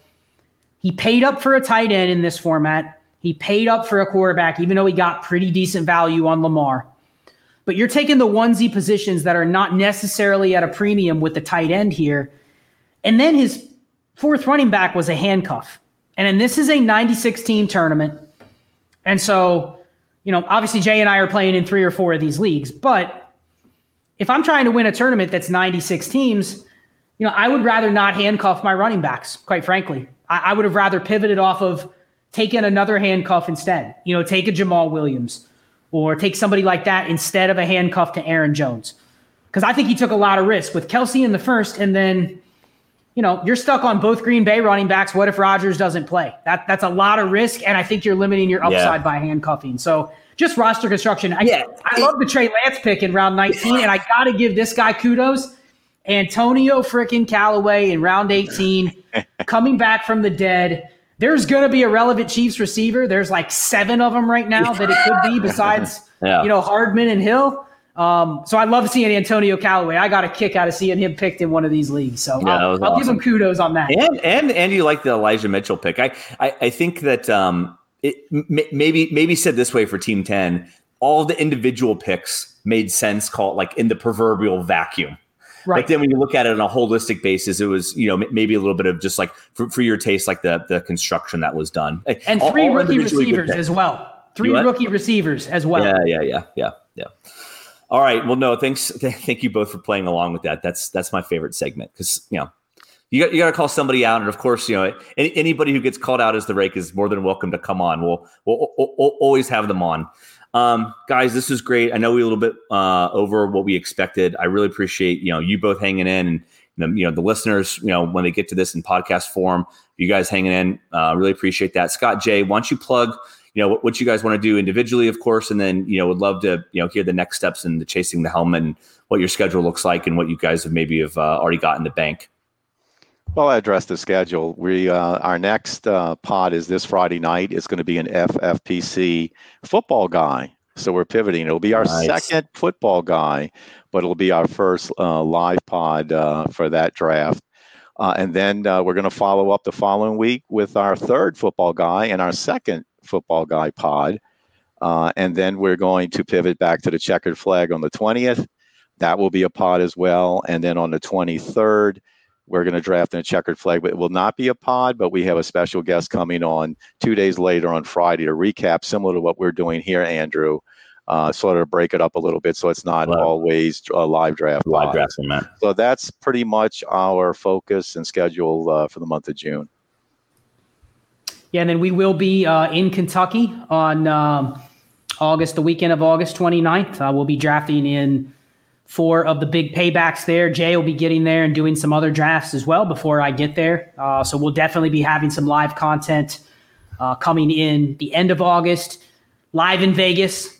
he paid up for a tight end in this format. He paid up for a quarterback, even though he got pretty decent value on Lamar. But you're taking the onesie positions that are not necessarily at a premium with the tight end here. And then his fourth running back was a handcuff. And then this is a 96 team tournament. And so, you know, obviously Jay and I are playing in three or four of these leagues. But if I'm trying to win a tournament that's 96 teams, you know, I would rather not handcuff my running backs, quite frankly. I, I would have rather pivoted off of taking another handcuff instead. You know, take a Jamaal Williams or take somebody like that instead of a handcuff to Aaron Jones. Because I think he took a lot of risk with Kelce in the first, and then, you know, you're stuck on both Green Bay running backs. What if Rodgers doesn't play? That that's a lot of risk, and I think you're limiting your upside yeah. by handcuffing. So just roster construction. I, yeah. I love the Trey Lance pick in round 19, and I got to give this guy kudos. Antonio freaking Callaway in round 18, coming back from the dead there's going to be a relevant Chiefs receiver. There's like seven of them right now that it could be besides, <laughs> yeah. you know, Hardman and Hill. Um, so I love seeing Antonio Callaway. I got a kick out of seeing him picked in one of these leagues. So yeah, I'll, I'll give him kudos on that. And and and you like the Elijah Mitchell pick. I I, I think that um, it m- maybe maybe said this way for Team Ten, all the individual picks made sense. Call it like in the proverbial vacuum. Right. But then when you look at it on a holistic basis, it was you know maybe a little bit of just like for, for your taste, like the the construction that was done, and all, three all rookie receivers as well. Three rookie receivers as well. Yeah, yeah, yeah, yeah, yeah. All right. Well, no, thanks. <laughs> Thank you both for playing along with that. That's that's my favorite segment because you know you got you got to call somebody out, and of course, you know any, anybody who gets called out as the rake is more than welcome to come on. We'll we'll, we'll, we'll always have them on. Um, guys, this is great. I know we a little bit uh, over what we expected. I really appreciate you know you both hanging in and the, you know the listeners. You know when they get to this in podcast form, you guys hanging in. Uh, really appreciate that. Scott J, why don't you plug you know what, what you guys want to do individually, of course, and then you know would love to you know hear the next steps in the chasing the helmet and what your schedule looks like and what you guys have maybe have uh, already got in the bank. Well, I addressed the schedule. We uh, our next uh, pod is this Friday night. It's going to be an FFPC football guy. So we're pivoting. It'll be our nice. second football guy, but it'll be our first uh, live pod uh, for that draft. Uh, and then uh, we're going to follow up the following week with our third football guy and our second football guy pod. and then we're going to pivot back to the checkered flag on the 20th. That will be a pod as well. And then on the 23rd, we're going to draft in a checkered flag, but it will not be a pod. But we have a special guest coming on two days later on Friday to recap, similar to what we're doing here, Andrew. Uh, sort of break it up a little bit so it's not always a live draft. Live draft format. So that's pretty much our focus and schedule uh, for the month of June. Yeah, and then we will be uh, in Kentucky on um, August, the weekend of August 29th. Uh, we'll be drafting in four of the big paybacks there. Jay will be getting there and doing some other drafts as well before I get there. Uh, so we'll definitely be having some live content uh, coming in the end of August, live in Vegas.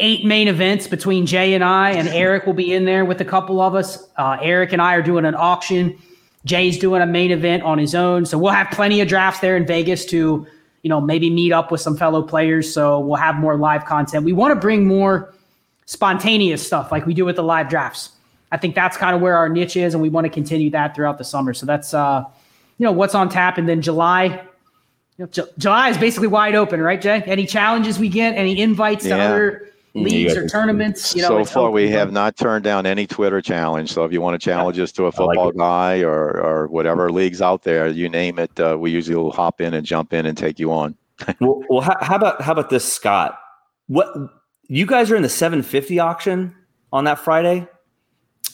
Eight main events between Jay and I, and Eric will be in there with a couple of us. Uh, Eric and I are doing an auction. Jay's doing a main event on his own. So we'll have plenty of drafts there in Vegas to, you know, maybe meet up with some fellow players. So we'll have more live content. We want to bring more spontaneous stuff like we do with the live drafts. I think that's kind of where our niche is, and we want to continue that throughout the summer. So that's uh, you know what's on tap, and then July. You know, J- July is basically wide open, right, Jay? Any challenges we get, any invites yeah. to other leagues or tournaments? You know, so far, we have not turned down any Twitter challenge. So if you want to challenge us to a football like guy or or whatever leagues out there, you name it, uh, we usually will hop in and jump in and take you on. <laughs> well, well, how, how about how about this, Scott? What you guys are in the 750 auction on that Friday.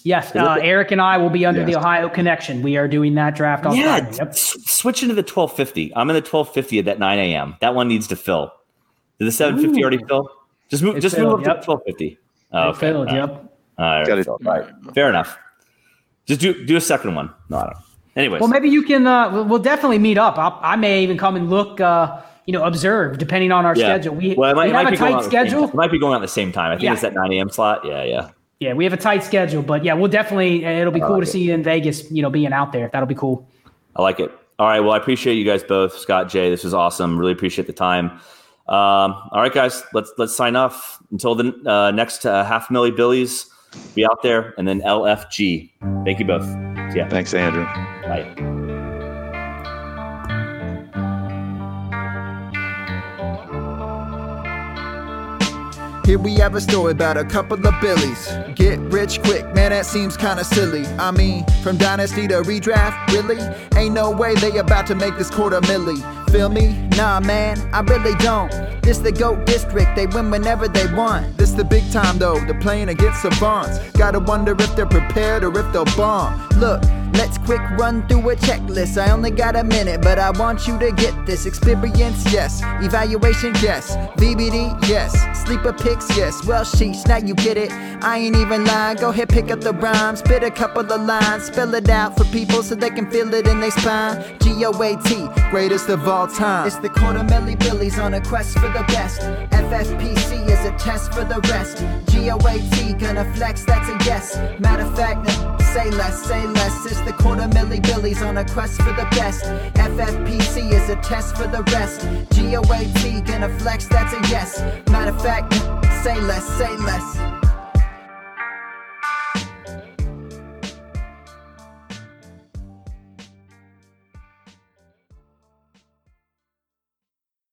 Yes, uh, Eric and I will be under yes. the Ohio Connection. We are doing that draft on yeah, Friday. Yep. S- switch into the 1250. I'm in the 1250 at that 9 a.m. That one needs to fill. Did the 750 Ooh. already fill? Just move. It's just filled, move up yep. to 1250. Oh, okay. Filled, All Yep. All right. All right. Fair enough. Just do do a second one. No, I don't. Anyways. Well, maybe you can. Uh, we'll definitely meet up. I'll, i may even come and look. Uh, you know, observe depending on our yeah. schedule. We, well, might, we have a tight schedule. It might be going on at the same time. I think yeah. it's that 9 a.m. slot. Yeah, yeah. Yeah, we have a tight schedule, but yeah, we'll definitely. It'll be cool like to it. see you in Vegas. You know, being out there, that'll be cool. I like it. All right. Well, I appreciate you guys both, Scott, Jay. This was awesome. Really appreciate the time. Um, all right, guys. Let's let's sign off until the uh, next uh, half milli Billies. Be out there, and then LFG. Thank you both. Yeah. Thanks, Andrew. Bye. Here we have a story about a couple of Billies. Get rich quick, man, that seems kinda silly. I mean, from dynasty to redraft, really? Ain't no way they about to make this quarter milli. Feel me? Nah, man, I really don't. This the GOAT district, they win whenever they want. This the big time though, they're playing against savants. Gotta wonder if they're prepared or if they'll bomb. Look, Let's quick run through a checklist. I only got a minute, but I want you to get this. Experience, yes. Evaluation, yes. VBD, yes. Sleeper picks, yes. Well, sheesh, now you get it. I ain't even lying. Go ahead, pick up the rhyme. Spit a couple of lines. Spell it out for people so they can feel it in their spine. G O A T, greatest of all time. It's the quarter Melly Billies on a quest for the best. FFPC is a test for the rest. G O A T, gonna flex, that's a yes. Matter of fact, say less, say less. It's the quarter milli billies on a quest for the best. FFPC is a test for the rest. GOAT gonna flex, that's a yes. Matter of fact, say less, say less.